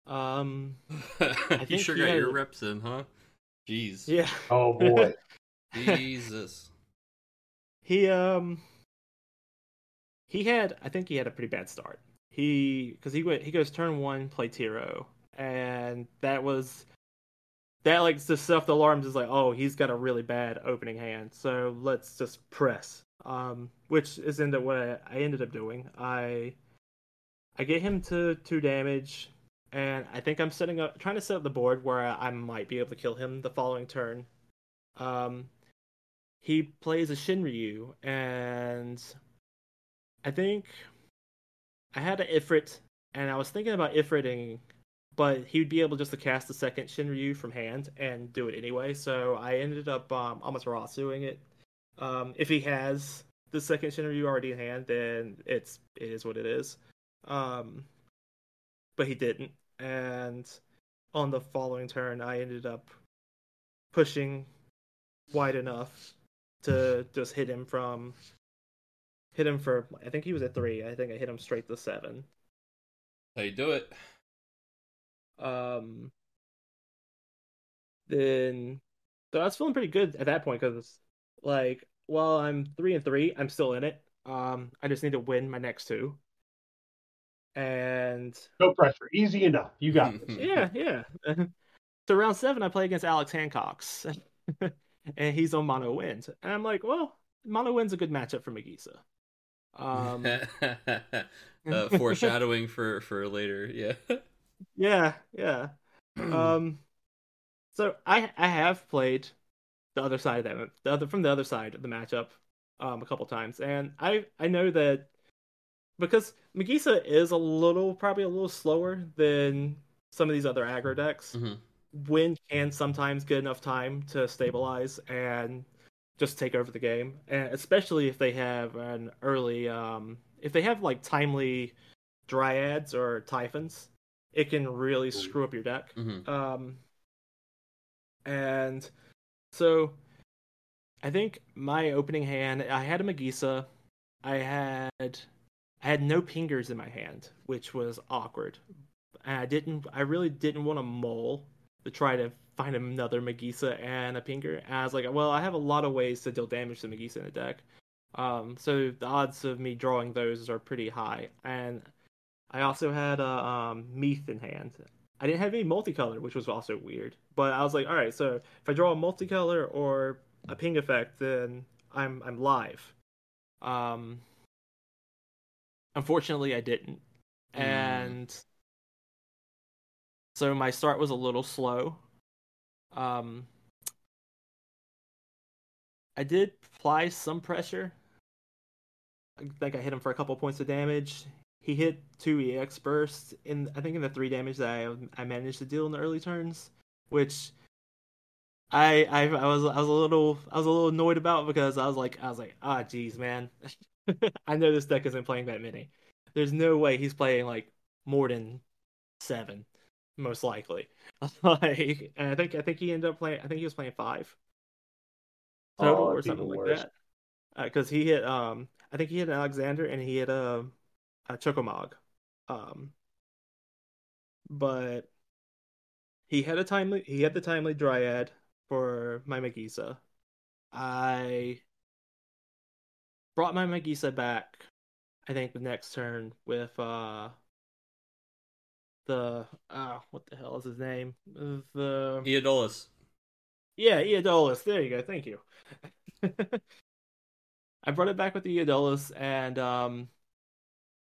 Um, you think sure he got had- your reps in, huh? Jeez. yeah. Oh boy. Jesus. he um he had I think he had a pretty bad start. He because he went he goes turn one play Tiro and that was that like the stuff the alarms is like oh he's got a really bad opening hand so let's just press. Um which is ended what I, I ended up doing. I I get him to two damage and I think I'm setting up trying to set up the board where I, I might be able to kill him the following turn. Um he plays a Shinryu, and I think I had an Ifrit, and I was thinking about Ifriting, but he would be able just to cast the second Shinryu from hand and do it anyway. So I ended up um, Amaterasuing it. Um, if he has the second Shinryu already in hand, then it's it is what it is. Um, but he didn't, and on the following turn, I ended up pushing wide enough to just hit him from hit him for I think he was at three. I think I hit him straight to seven. How you do it? Um then so I was feeling pretty good at that point because like while I'm three and three, I'm still in it. Um I just need to win my next two. And No pressure. Easy enough. You got this. yeah, yeah. so round seven, I play against Alex Hancock's, and he's on mono wind, and I'm like, well, mono wind's a good matchup for Magissa. Um, uh, foreshadowing for for later. Yeah. Yeah, yeah. Um, so I I have played the other side of that, the other from the other side of the matchup, um, a couple times, and I I know that because Magissa is a little probably a little slower than some of these other aggro decks. Mhm. Wind can sometimes get enough time to stabilize and just take over the game, and especially if they have an early, um, if they have like timely dryads or typhons, it can really screw up your deck. Mhm. Um, and so I think my opening hand, I had a Magissa, I had I had no pingers in my hand, which was awkward. And I didn't, I really didn't want to mull to try to find another Magissa and a pinger. And I was like, well, I have a lot of ways to deal damage to Magissa in the deck. Um, so the odds of me drawing those are pretty high. And I also had a um, Meath in hand. I didn't have any multicolor, which was also weird. But I was like, all right, so if I draw a multicolor or a ping effect, then I'm I'm live. Um, unfortunately, I didn't, Mm. and so my start was a little slow. Um, I did apply some pressure. I think I hit him for a couple points of damage. He hit two EX bursts in I think in the three damage that I I managed to deal in the early turns, which I I, I was I was a little I was a little annoyed about because I was like I was like ah geez man, I know this deck isn't playing that many. There's no way he's playing like more than seven, most likely. like and I think I think he ended up playing I think he was playing five total Oh, or something like that. Because he hit um I think he hit Alexander and he hit a a Chocomog. Um but he had a timely he had the timely dryad for my Magissa. I brought my Magissa back I think the next turn with uh the uh what the hell is his name? The Eodolus. yeah, Eodolus. There you go. Thank you. I brought it back with the Eodolus, and um,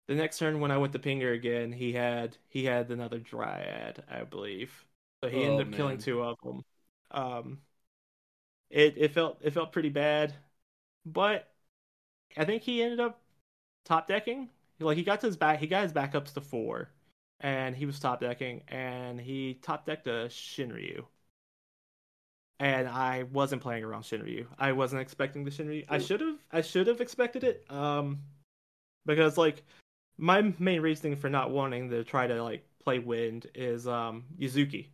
the next turn when I went to Pinger again, he had he had another Dryad, I believe. So he Oh, ended up killing two of them. Um, it it felt it felt pretty bad, but I think he ended up top decking. Like he got to his back, he got his backups to four, and he was top decking, and he top decked a Shinryu. And I wasn't playing around Shinryu. I wasn't expecting the Shinryu. I should have. I should have expected it. Um, because like my main reasoning for not wanting to try to like play wind is um Yuzuki.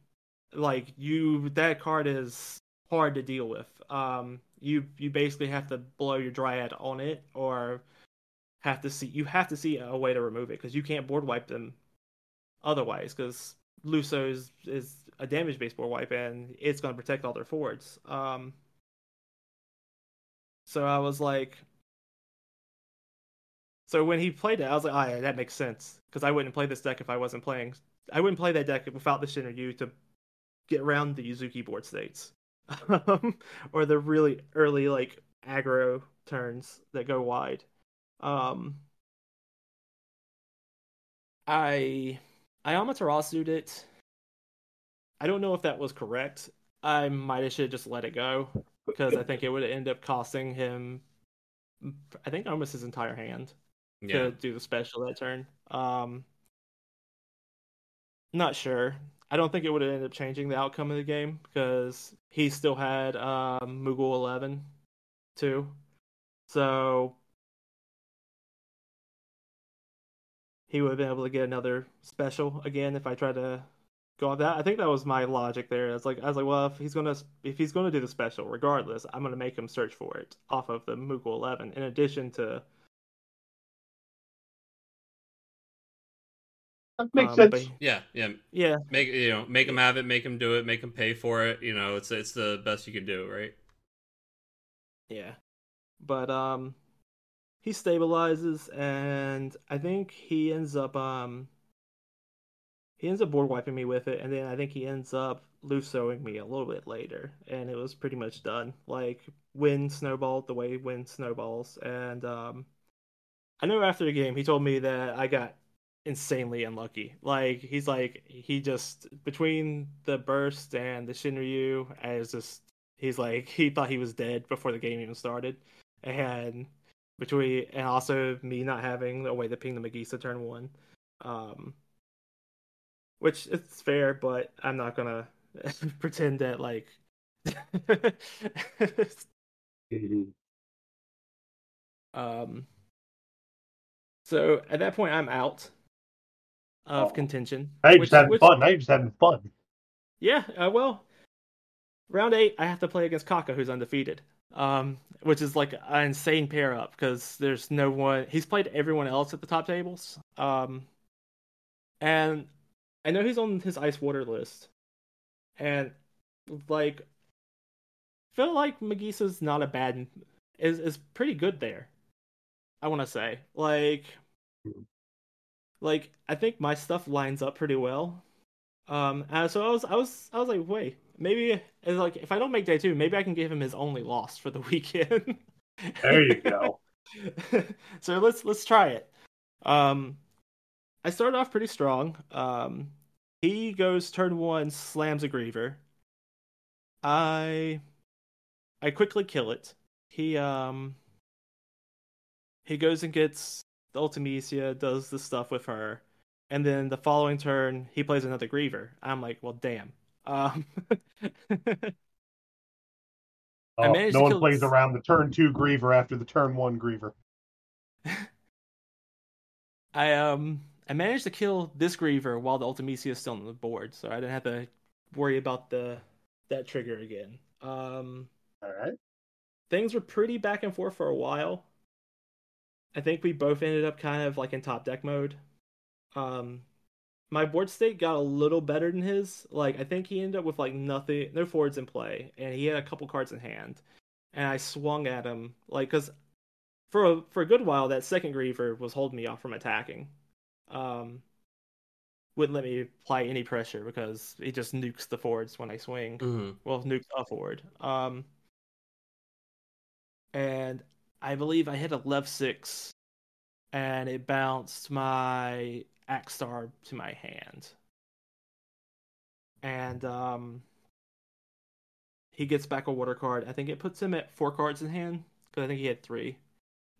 Like you, that card is hard to deal with. Um, you you basically have to blow your dryad on it, or have to see you have to see a way to remove it because you can't board wipe them otherwise. Because Luso is, is a damage based board wipe and it's going to protect all their forwards. Um, so I was like, so when he played it, I was like, oh yeah, that makes sense because I wouldn't play this deck if I wasn't playing. I wouldn't play that deck without the Shinryu to get around the Yuzuki board states, or the really early like aggro turns that go wide. Um, I I Amaterasu'd it. I don't know if that was correct. I might have should have just let it go because I think it would end up costing him. I think almost his entire hand Yeah. to do the special that turn. Um, not sure. I don't think it would have ended up changing the outcome of the game because he still had um, Moogle eleven too. So he would have been able to get another special again if I tried to go off that. I think that was my logic there. It's like I was like, well, if he's gonna if he's gonna do the special, regardless, I'm gonna make him search for it off of the Moogle 11. In addition to makes um, sense. but- Yeah, yeah. yeah, Make you know, make him have it, make him do it, make him pay for it. You know, it's it's the best you can do, right? Yeah. But um he stabilizes and I think he ends up um he ends up board wiping me with it and then I think he ends up Lusoing me a little bit later and it was pretty much done. Like wind snowballed the way wind snowballs and um I know after the game he told me that I got insanely unlucky. Like he's like he just between the burst and the Shinryu as just he's like he thought he was dead before the game even started. And between and also me not having a way to ping the Magissa turn one. Um which it's fair, but I'm not gonna pretend that like um so at that point I'm out of Oh. contention. Now you're just having which- fun. Now you're just having fun. Yeah, uh, well, round eight, I have to play against Kaka, who's undefeated. Um, which is like an insane pair up because there's no one. He's played everyone else at the top tables. Um, and I know he's on his ice water list, and like, feel like Magissa's not a bad is is pretty good there. I want to say like, like I think my stuff lines up pretty well. Um, and so I was, I was, I was like, wait, maybe it's like if I don't make day two, maybe I can give him his only loss for the weekend. There you go. so let's let's try it. Um, I started off pretty strong. Um, he goes turn one, slams a griever. I, I quickly kill it. He um, he goes and gets Ultimecia, does the stuff with her, and then the following turn he plays another griever. I'm like, well, damn. Um, I managed no one plays this- around the turn two griever after the turn one griever. I um I managed to kill this Griever while the Ultimecia is still on the board, so I didn't have to worry about the that trigger again. Um All right. things were pretty back and forth for a while. I think we both ended up kind of like in top deck mode. Um my board state got a little better than his. Like I think he ended up with like nothing no forwards in play and he had a couple cards in hand. And I swung at him like cuz for a, for a good while that second griever was holding me off from attacking. Um wouldn't let me apply any pressure because he just nukes the forwards when I swing Mm-hmm. well nukes a forward. Um, and I believe I hit a Lev six, and it bounced my axe star to my hand. And um, he gets back a water card. I think it puts him at four cards in hand because I think he had three.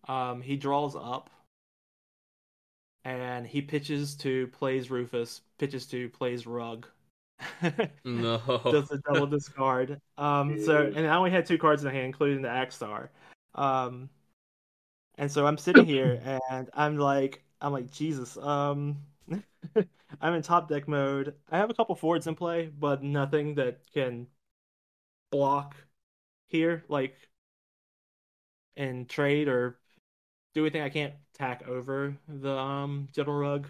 Um, he draws up, and he pitches to plays Rufus, pitches to plays Rug. No. Does a double discard. Um, so and I only had two cards in hand, including the Axstar. Um, and so I'm sitting here and I'm like, I'm like, Jesus. Um, I'm in top deck mode. I have a couple forwards in play, but nothing that can block here, like and trade or do anything. I can't tack over the um Gentle Rug.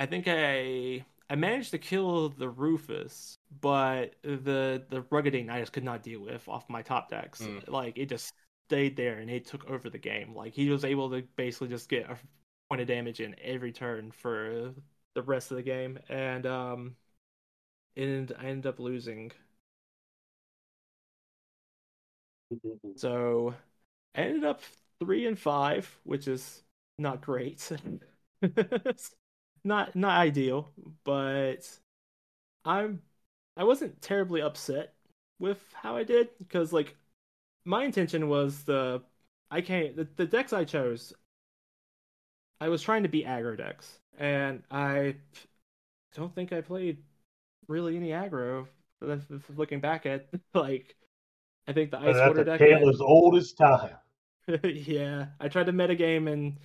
I think I I managed to kill the Rufus, but the the Rughadjeen I just could not deal with off my top decks. Mm. Like it just stayed there and it took over the game. Like he was able to basically just get a point of damage in every turn for the rest of the game, and um, and I ended up losing. So I ended up three and five, which is not great. not not ideal, but I'm I wasn't terribly upset with how I did because like my intention was the I can't the, the decks I chose. I was trying to be aggro decks, and I don't think I played really any aggro. Looking back at like, I think the ice water deck. tale as old as time. yeah, I tried to metagame and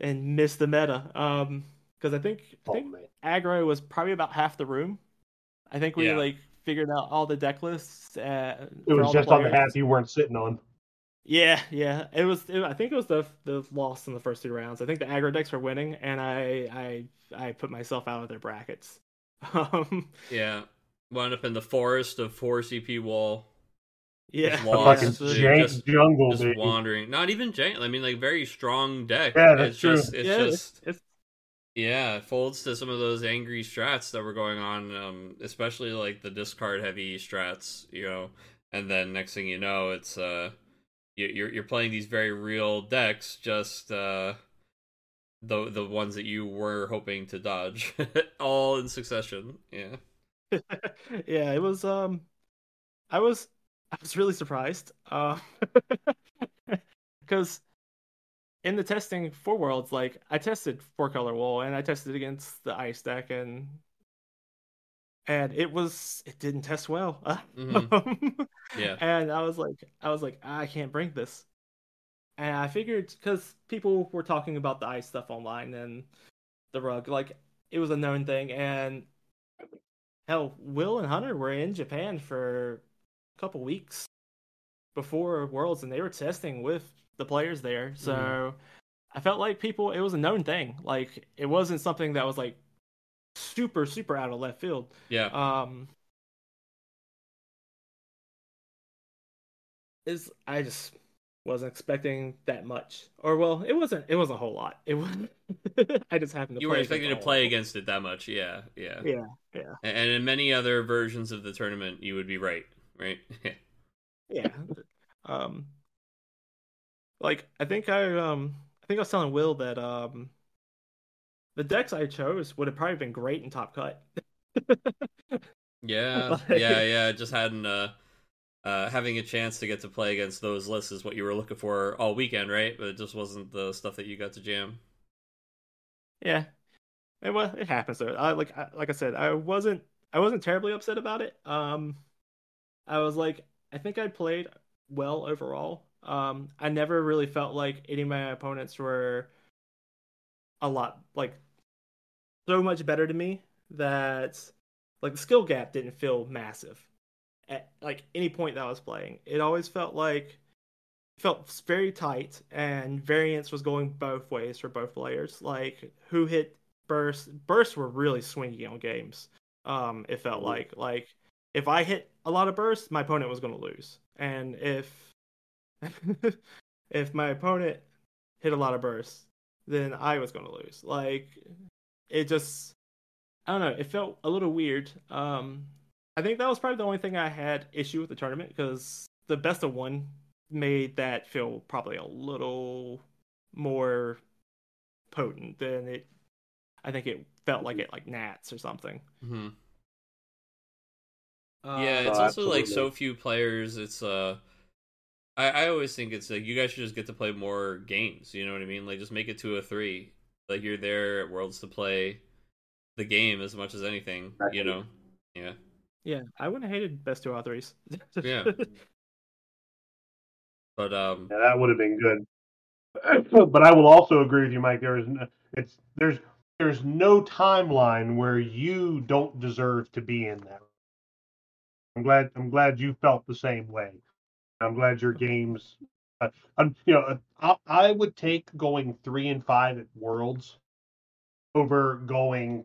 and missed the meta. Um, because I think I Oh think man. aggro was probably about half the room. I think we Yeah. like figured out all the deck lists. Uh, It was all just on the players. half you weren't sitting on. Yeah, yeah. It was. It, I think it was the the loss in the first two rounds. I think the aggro decks were winning, and I I I put myself out of their brackets. Um, yeah. Wound up in the forest of four CP wall. yeah, Just lost. fucking Just- jank just- jungle, Just baby. wandering. Not even jank. I mean, like very strong deck. Yeah, that's it's just, true. It's yeah. just, it's, it's yeah, it folds to some of those angry strats that were going on. Um, especially like the discard heavy strats. You know, and then next thing you know, it's uh, you- you're you're playing these very real decks. Just uh, the the ones that you were hoping to dodge, all in succession. Yeah. yeah, it was um I was I was really surprised. Uh because in the testing for worlds, like I tested four color wool and I tested against the ice deck and and it was it didn't test well. Mhm. Yeah. And I was like I was like I can't bring this. And I figured because people were talking about the ice stuff online and the rug, like it was a known thing and hell, Will and Hunter were in Japan for a couple weeks before Worlds, and they were testing with the players there. So Mhm. I felt like people, it was a known thing. Like it wasn't something that was like super, super out of left field. Yeah. Um, is I just wasn't expecting that much, or well, it wasn't. It wasn't a whole lot. It was. I just happened to. you play were against expecting to play against it that much. Yeah. Yeah. Yeah, yeah. And and in many other versions of the tournament, you would be right, right? yeah um like i think i um i think i was telling will that um the decks i chose would have probably been great in top cut yeah, Like- yeah, yeah. Just hadn't uh, uh, having a chance to get to play against those lists is what you were looking for all weekend, right? But it just wasn't the stuff that you got to jam. yeah it was it happens though i like I, like i said i wasn't i wasn't terribly upset about it um i was like i think i played well overall um i never really felt like any of my opponents were a lot like so much better to me that like the skill gap didn't feel massive at like any point that I was playing. It always felt like felt very tight and variance was going both ways for both players. Like who hit burst bursts were really swingy on games. Um it felt Mhm. like like if I hit a lot of bursts, my opponent was going to lose. And if if my opponent hit a lot of bursts, then I was going to lose. Like it just I don't know, it felt a little weird. Um I think that was probably the only thing I had issue with the tournament because the best of one made that feel probably a little more potent than it I think it felt like it like Nats or something. hmm Uh, yeah, it's Oh, also like so few players. It's uh, I I always think it's like you guys should just get to play more games. You know what I mean? Like just make it two or three. Like you're there at Worlds to play the game as much as anything. You Exactly. know? Yeah. Yeah, I wouldn't have hated best two out threes. Yeah. But um, Yeah, that would have been good. But I will also agree with you, Mike. There is no, it's there's there's no timeline where you don't deserve to be in that. I'm glad I'm glad you felt the same way. I'm glad your games. Uh, um, you know, I, I would take going three and five at Worlds over going.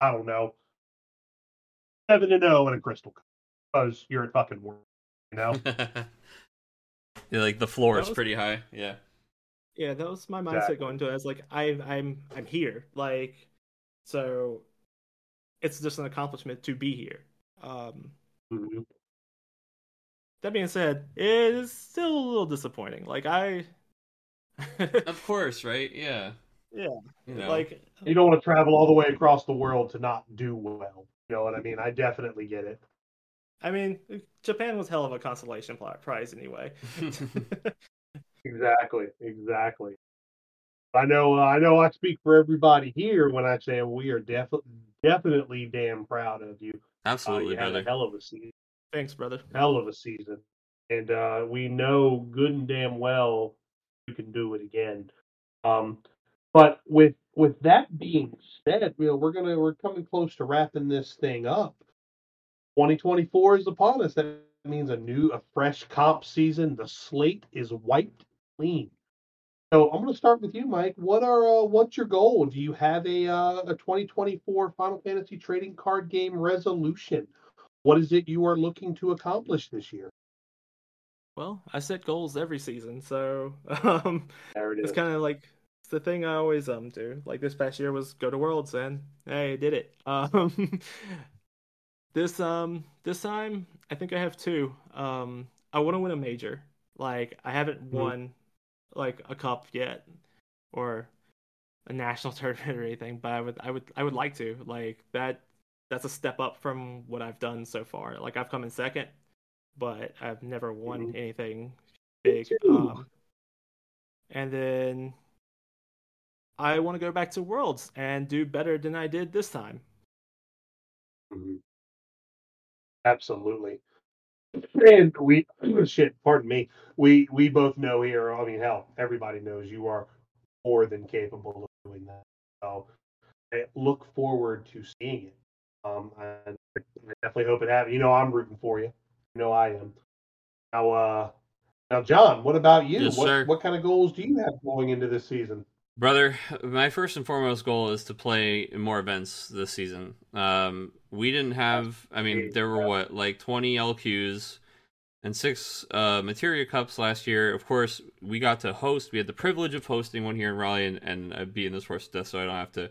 I don't know. Seven and zero in a Crystal Cup because you're at fucking Worlds. You know. yeah, like the floor That is was- pretty high. Yeah. yeah, that was my mindset Exactly. going to it. I was like, I, I'm, I'm here. Like, so it's just an accomplishment to be here. Um, Mhm. That being said, it is still a little disappointing. Like I, Of course, right? Yeah. yeah, You know. like you don't want to travel all the way across the world to not do well. You know what I mean? I definitely get it. I mean, Japan was hell of a consolation prize anyway. Exactly, exactly. I know. Uh, I know. I speak for everybody here when I say we are definitely, definitely damn proud of you. Uh, Absolutely, you had brother. a hell of a season. Thanks, brother. Hell of a season, and uh, we know good and damn well you can do it again. Um, but with with that being said, you know, we're gonna we're coming close to wrapping this thing up. 2024 is upon us. That means a new, a fresh comp season. The slate is wiped clean. So I'm going to start with you, Mike. What are uh, what's your goal? Do you have a uh, a 2024 Final Fantasy trading card game resolution? What is it you are looking to accomplish this year? Well, I set goals every season, so um, There it it's kind of like it's the thing I always um do. Like this past year was go to Worlds, and hey, I did it. Um, this um this time I think I have two. Um, I want to win a major. Like I haven't won like a cup yet, or a national tournament or anything. But I would I would I would like to like that. That's a step up from what I've done so far. Like I've come in second, but I've never won Mhm. anything big. Um, and then I want to go back to Worlds and do better than I did this time. Mhm. Absolutely. And we shit, pardon me. We we both know here. I mean, hell, everybody knows you are more than capable of doing that. So I look forward to seeing it. Um, and I definitely hope it happens. You know, I'm rooting for you. You know, I am. Now, uh, now, John, what about you? Yes, what sir. what kind of goals do you have going into this season? Brother, my first and foremost goal is to play in more events this season. Um, we didn't have, I mean, there were what, like 20 LQs and six uh, Materia Cups last year. Of course, we got to host, we had the privilege of hosting one here in Raleigh and, and uh, be in this horse death, so I don't have to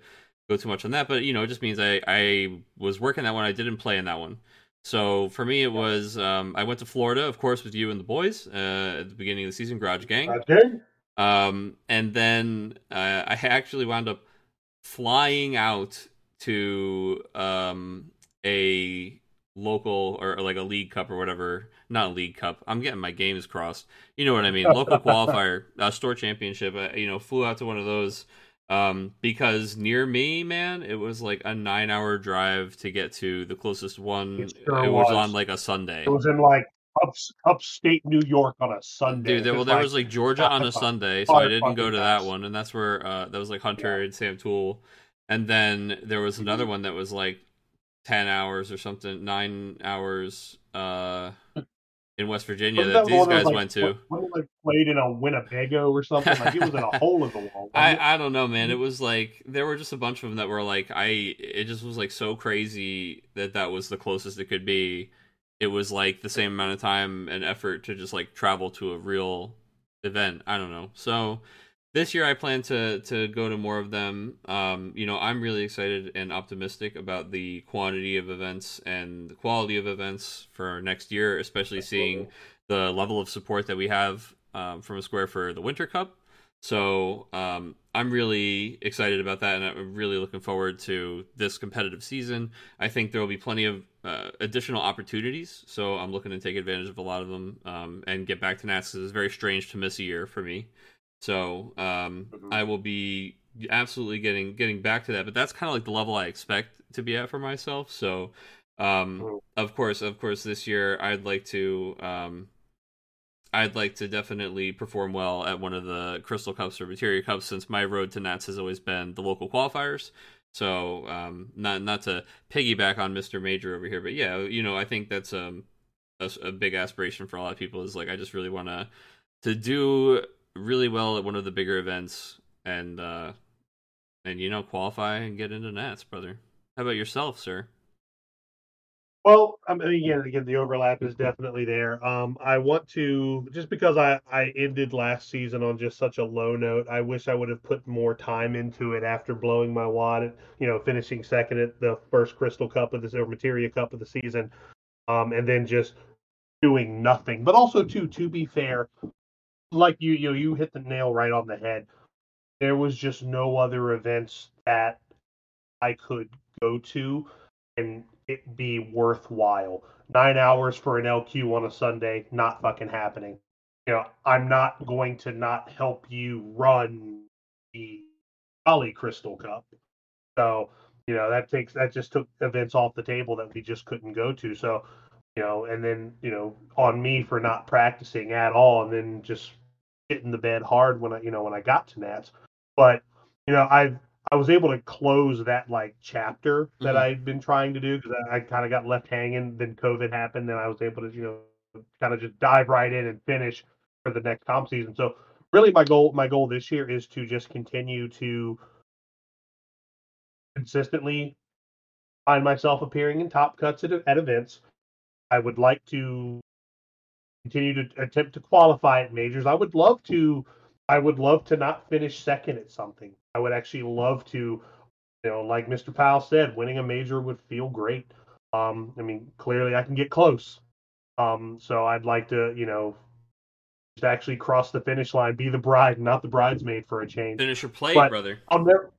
go too much on that. But, you know, it just means I, I was working that one, I didn't play in that one. So for me, it was um, I went to Florida, of course, with you and the boys uh, at the beginning of the season, Garage Gang. Okay. Um, and then uh, I actually wound up flying out to um, a local or, or like a league cup or whatever. Not a league cup. I'm getting my games crossed. You know what I mean? Local qualifier, uh, store championship. Uh, you know, flew out to one of those um, because near me, man, it was like a nine hour drive to get to the closest one. It sure it was was. on like a Sunday. It was in like up, upstate New York on a Sunday. Dude, there, well, there like- was like Georgia on a Sunday, so I didn't go to that one, and that's where uh, that was like Hunter and Sam Tool, and then there was Mm-hmm. another one that was like ten hours or something, nine hours uh, in West Virginia Wasn't that these that was, guys like, went to. Wasn't like played in a Winnebago or something? Like it was in a hole in the wall. I, I don't know, man. It was like there were just a bunch of them that were like I. It just was like so crazy that that was the closest it could be. It was like the same amount of time and effort to just like travel to a real event. I don't know. So this year I plan to to go to more of them. Um, you know, I'm really excited and optimistic about the quantity of events and the quality of events for next year, especially seeing the level of support that we have um, from a square for the Winter Cup. So um, I'm really excited about that, and I'm really looking forward to this competitive season. I think there will be plenty of uh, additional opportunities, so I'm looking to take advantage of a lot of them um, and get back to Nats. It's very strange to miss a year for me, so um, Mhm. I will be absolutely getting getting back to that. But that's kind of like the level I expect to be at for myself. So, um, Mhm. of course, of course, this year I'd like to. Um, I'd like to definitely perform well at one of the Crystal Cups or Materia Cups since my road to Nats has always been the local qualifiers. So um, not not to piggyback on Mr. Major over here, but yeah, you know, I think that's um, a, a big aspiration for a lot of people is like I just really want to to do really well at one of the bigger events and uh, and you know qualify and get into Nats, brother. How about yourself, sir? Well, I mean, again, again, the overlap is definitely there. Um, I want to just because I I ended last season on just such a low note. I wish I would have put more time into it after blowing my wad. At, you know, finishing second at the first Crystal Cup of this or Materia Cup of the season, um, and then just doing nothing. But also, too, to be fair, like you, you you hit the nail right on the head. There was just no other events that I could go to and it be worthwhile. Nine hours for an LQ on a Sunday, not fucking happening. You know, I'm not going to not help you run the Ollie Crystal Cup. So, you know, that takes that just took events off the table that we just couldn't go to. So, you know, and then, you know, on me for not practicing at all and then just hitting the bed hard when I you know, when I got to Nats. But, you know, I've I was able to close that like chapter that Mhm. I'd been trying to do because I, I kind of got left hanging. Then COVID happened, and I was able to you know kind of just dive right in and finish for the next comp season. So really, my goal my goal this year is to just continue to consistently find myself appearing in top cuts at, at events. I would like to continue to attempt to qualify at majors. I would love to I would love to not finish second at something. I would actually love to, you know, like Mr. Powell said, winning a major would feel great. Um, I mean, clearly I can get close. Um, so I'd like to, you know, just actually cross the finish line, be the bride, not the bridesmaid for a change. Finish your plate, But- brother. I'll never.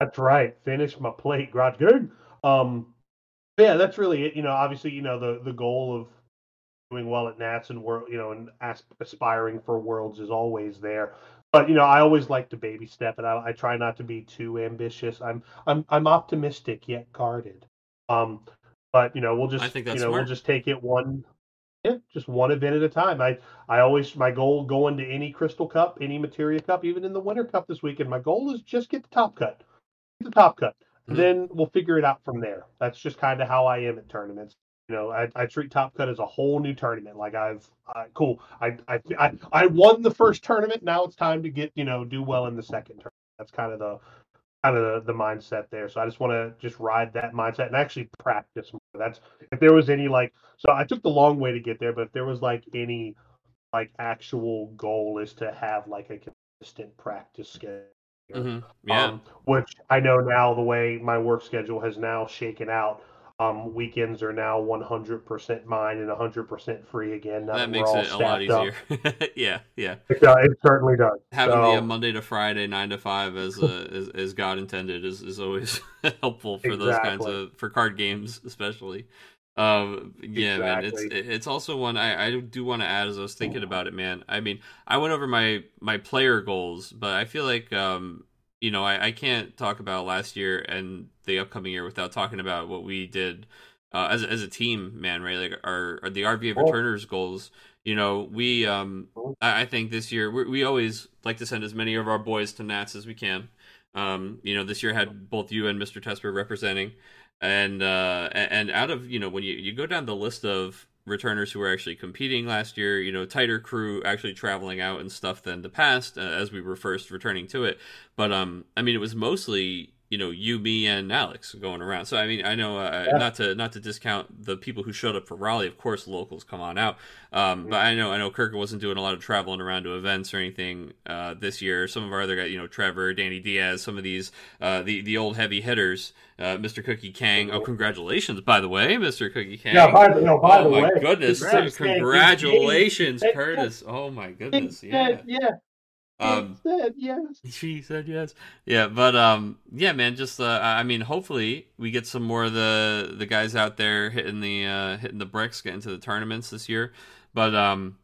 That's right. Finish my plate, garage gang. Um, yeah, that's really it. You know, obviously, you know the the goal of doing well at Nats and world, you know, and as, aspiring for worlds is always there. But you know, I always like to baby step, and I, I try not to be too ambitious. I'm I'm I'm optimistic yet guarded. Um, but you know, we'll just I think that's you know smart. we'll just take it one. Yeah, just one event at a time. I I always my goal going to any Crystal Cup, any Materia Cup, even in the Winter Cup this weekend. My goal is just get the top cut, get the top cut. Mhm. Then we'll figure it out from there. That's just kind of how I am at tournaments. You know, I, I treat Top Cut as a whole new tournament. Like I've uh, cool. I, I I I won the first tournament. Now it's time to get you know do well in the second tournament. That's kind of the kind of the, the mindset there. So I just want to just ride that mindset and actually practice more. That's if there was any like so I took the long way to get there, but if there was like any like actual goal is to have like a consistent practice schedule. Hmm Yeah. Um, which I know now the way my work schedule has now shaken out. Um, weekends are now 100% mine and 100% free again. Now that makes it a lot easier. yeah, yeah. It, uh, it certainly does. Having So, the uh, Monday to Friday, nine to five, as uh, as, as God intended, is, is always helpful for those kinds of for card games, especially. Um, yeah, man, it's it's also one I, I do want to add as I was thinking about it, man. I mean, I went over my my player goals, but I feel like um, you know, I, I can't talk about last year and the upcoming year without talking about what we did uh, as a- as a team, man. Right, like our, our the RVA Cool. returners goals. You know, we um, I, I think this year we, we always like to send as many of our boys to Nats as we can. Um, you know, this year had both you and Mr. Tesper representing, and uh, and out of you know when you you go down the list of returners who were actually competing last year, you know, tighter crew actually traveling out and stuff than the past uh, as we were first returning to it. But um, I mean, it was mostly you know you, me, and Alex going around. So I mean, I know uh, Yeah. not to not to discount the people who showed up for Raleigh. Of course, locals come on out. Um, but I know I know Kirk wasn't doing a lot of traveling around to events or anything uh, this year. Some of our other guys, you know, Trevor, Danny Diaz, some of these uh, the the old heavy hitters, uh, Mr. Cookie Kang. Oh, congratulations, by the way, Mr. Cookie Kang. Yeah, by the, no, by oh the my way. goodness! Congrats, Congratulations, Curtis. Oh my goodness! Yeah, Yeah. Yeah. Um, said yes. she said yes. Yeah, but um, yeah, man. Just uh, I mean, hopefully we get some more of the the guys out there hitting the uh, hitting the bricks, getting to the tournaments this year. But um,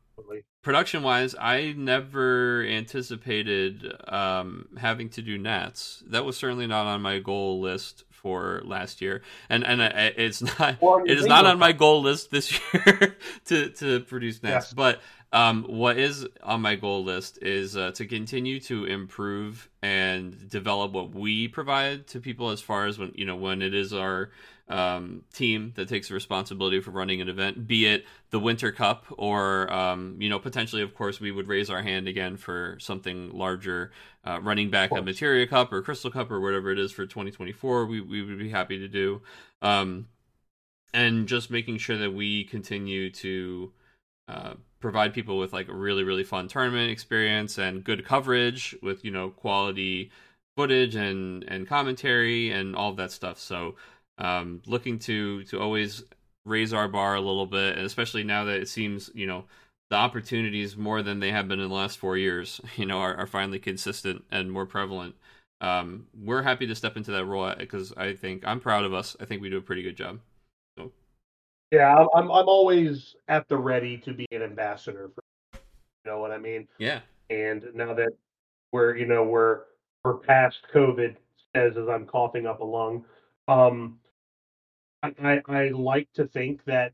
production wise, I never anticipated um having to do Nats. That was certainly not on my goal list for last year, and and uh, it's not Or it is not on my goal list this year to to produce Nats. Yes. But um, what is on my goal list is uh, to continue to improve and develop what we provide to people as far as when you know when it is our um, team that takes the responsibility for running an event, be it the Winter Cup or um, you know potentially, of course, we would raise our hand again for something larger, uh, running back a. Materia Cup or Crystal Cup or whatever it is for 2024. We we would be happy to do, um, and just making sure that we continue to uh, provide people with like a really really fun tournament experience and good coverage with you know quality footage and and commentary and all that stuff. So um, looking to to always raise our bar a little bit, and especially now that it seems you know the opportunities more than they have been in the last four years, you know, are, are finally consistent and more prevalent. Um, we're happy to step into that role because I think I'm proud of us. I think we do a pretty good job. Yeah, I'm, I'm always at the ready to be an ambassador for you know what I mean? Yeah, And now that we're you know we're we're past COVID says as I'm coughing up a lung. Um I, I, like to think that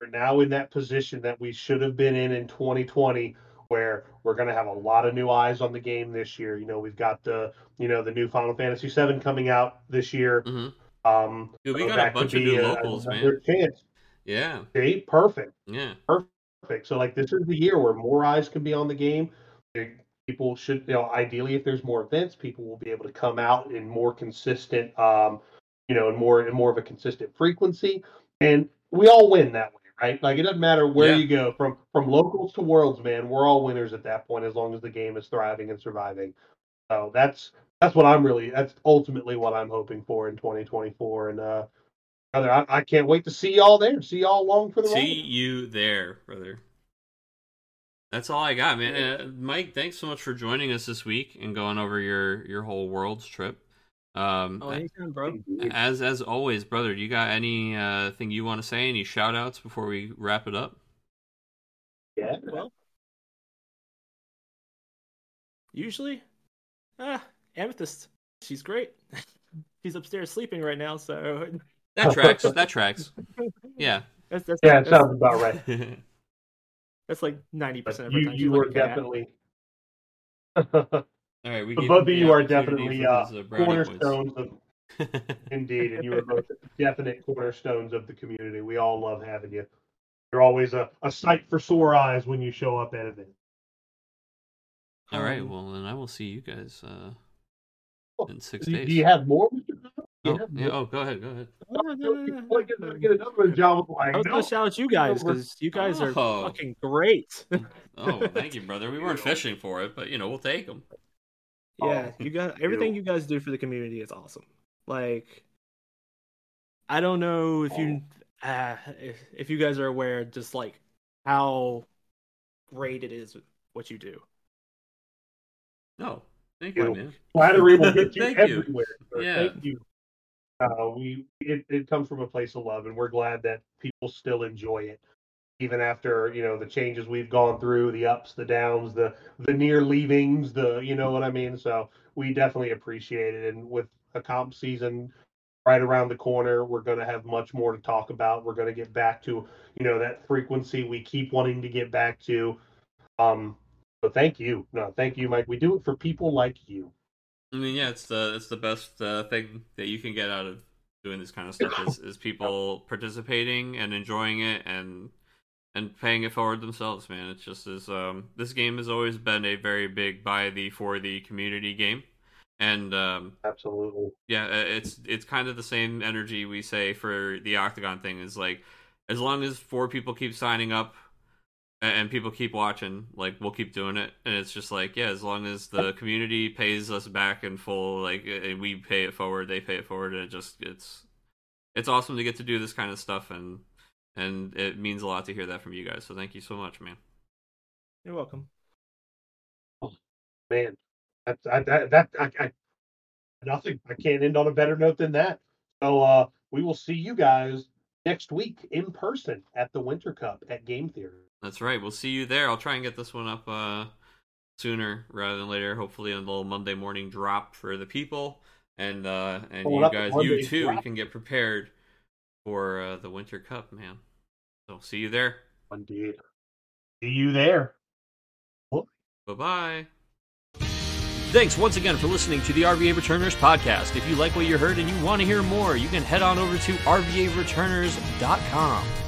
we're now in that position that we should have been in in 2020 where we're going to have a lot of new eyes on the game this year. You know, we've got the you know the new Final Fantasy 7 coming out this year. hmm Um Dude, we so got a bunch of new a- locals, man. Chance. Yeah, See, perfect. yeah. perfect. So like this is the year where more eyes can be on the game. People should, you know, ideally if there's more events, people will be able to come out in more consistent, um, you know, and more and more of a consistent frequency, and we all win that way, right? Like it doesn't matter where Yeah. you go, from from locals to worlds, man. We're all winners at that point as long as the game is thriving and surviving. So that's that's what I'm really that's ultimately what I'm hoping for in 2024, and uh, brother, I, I can't wait to see y'all there. See y'all along for the See ride. you there, brother. That's all I got, man. Uh, Mike, thanks so much for joining us this week and going over your your whole world's trip. Um, Oh, anytime, bro. as as always, brother, you got any uh, thing you want to say? Any shout outs before we wrap it up? Yeah. Well, usually, ah, Amethyst. She's great. She's upstairs sleeping right now, so That tracks. that tracks. Yeah. that's that's Yeah, it sounds about right. that's like ninety percent of her you time. She's you like are definitely all right, we But both of you are definitely for uh, those, brownie points. cornerstones of indeed, and you are both definite cornerstones of the community. We all love having you. You're always a, a sight for sore eyes when you show up at events. all right, well then I will see you guys uh, in six Do, days. do you have more, Mr. Connor? Do you oh, have yeah, oh, go ahead, go ahead. Oh, no, no, no, You wanna get, get another one, like, I was gonna shout out you guys because you guys are Oh. fucking great. Oh, thank you, brother. We weren't fishing for it, but you know we'll take them. Yeah, Oh, you got everything you. you guys do for the community is awesome. Like, I don't know if you, uh, if, if you guys are aware, just like how great it is what you do. No, thank you, You. man. Flattery will get you Thank you. everywhere. sir. Yeah. Thank you. Uh, we it, it comes from a place of love, and we're glad that people still enjoy it, even after you know the changes we've gone through, the ups, the downs, the the near leavings, the you know what I mean. So we definitely appreciate it, and with a comp season right around the corner, we're going to have much more to talk about. We're going to get back to you know that frequency we keep wanting to get back to. Um, so thank you, no, thank you, Mike. We do it for people like you. I mean, yeah, it's the it's the best uh, thing that you can get out of doing this kind of stuff is, is people participating and enjoying it and and paying it forward themselves, man. It's just as um, this game has always been a very big by the for the community game, and um, Absolutely. yeah, it's it's kind of the same energy we say for the Octagon thing. Is like as long as four people keep signing up and people keep watching, like we'll keep doing it. And it's just like yeah, as long as the community pays us back in full, like and we pay it forward, they pay it forward, and it just it's it's awesome to get to do this kind of stuff and and it means a lot to hear that from you guys. So thank you so much, man. You're welcome. Man, that's I, that that I, I nothing. I can't end on a better note than that. So uh, we will see you guys next week in person at the Winter Cup at Game Theater. That's right. We'll see you there. I'll try and get this one up uh, sooner rather than later. Hopefully, on a little Monday morning drop for the people, and uh, and you guys, you too, drop. can get prepared for uh, the Winter Cup, man. So see you there. Indeed. See you there. Bye bye. Thanks once again for listening to the RVA Returners podcast. If you like what you heard and you want to hear more, you can head on over to RVAReturners.com.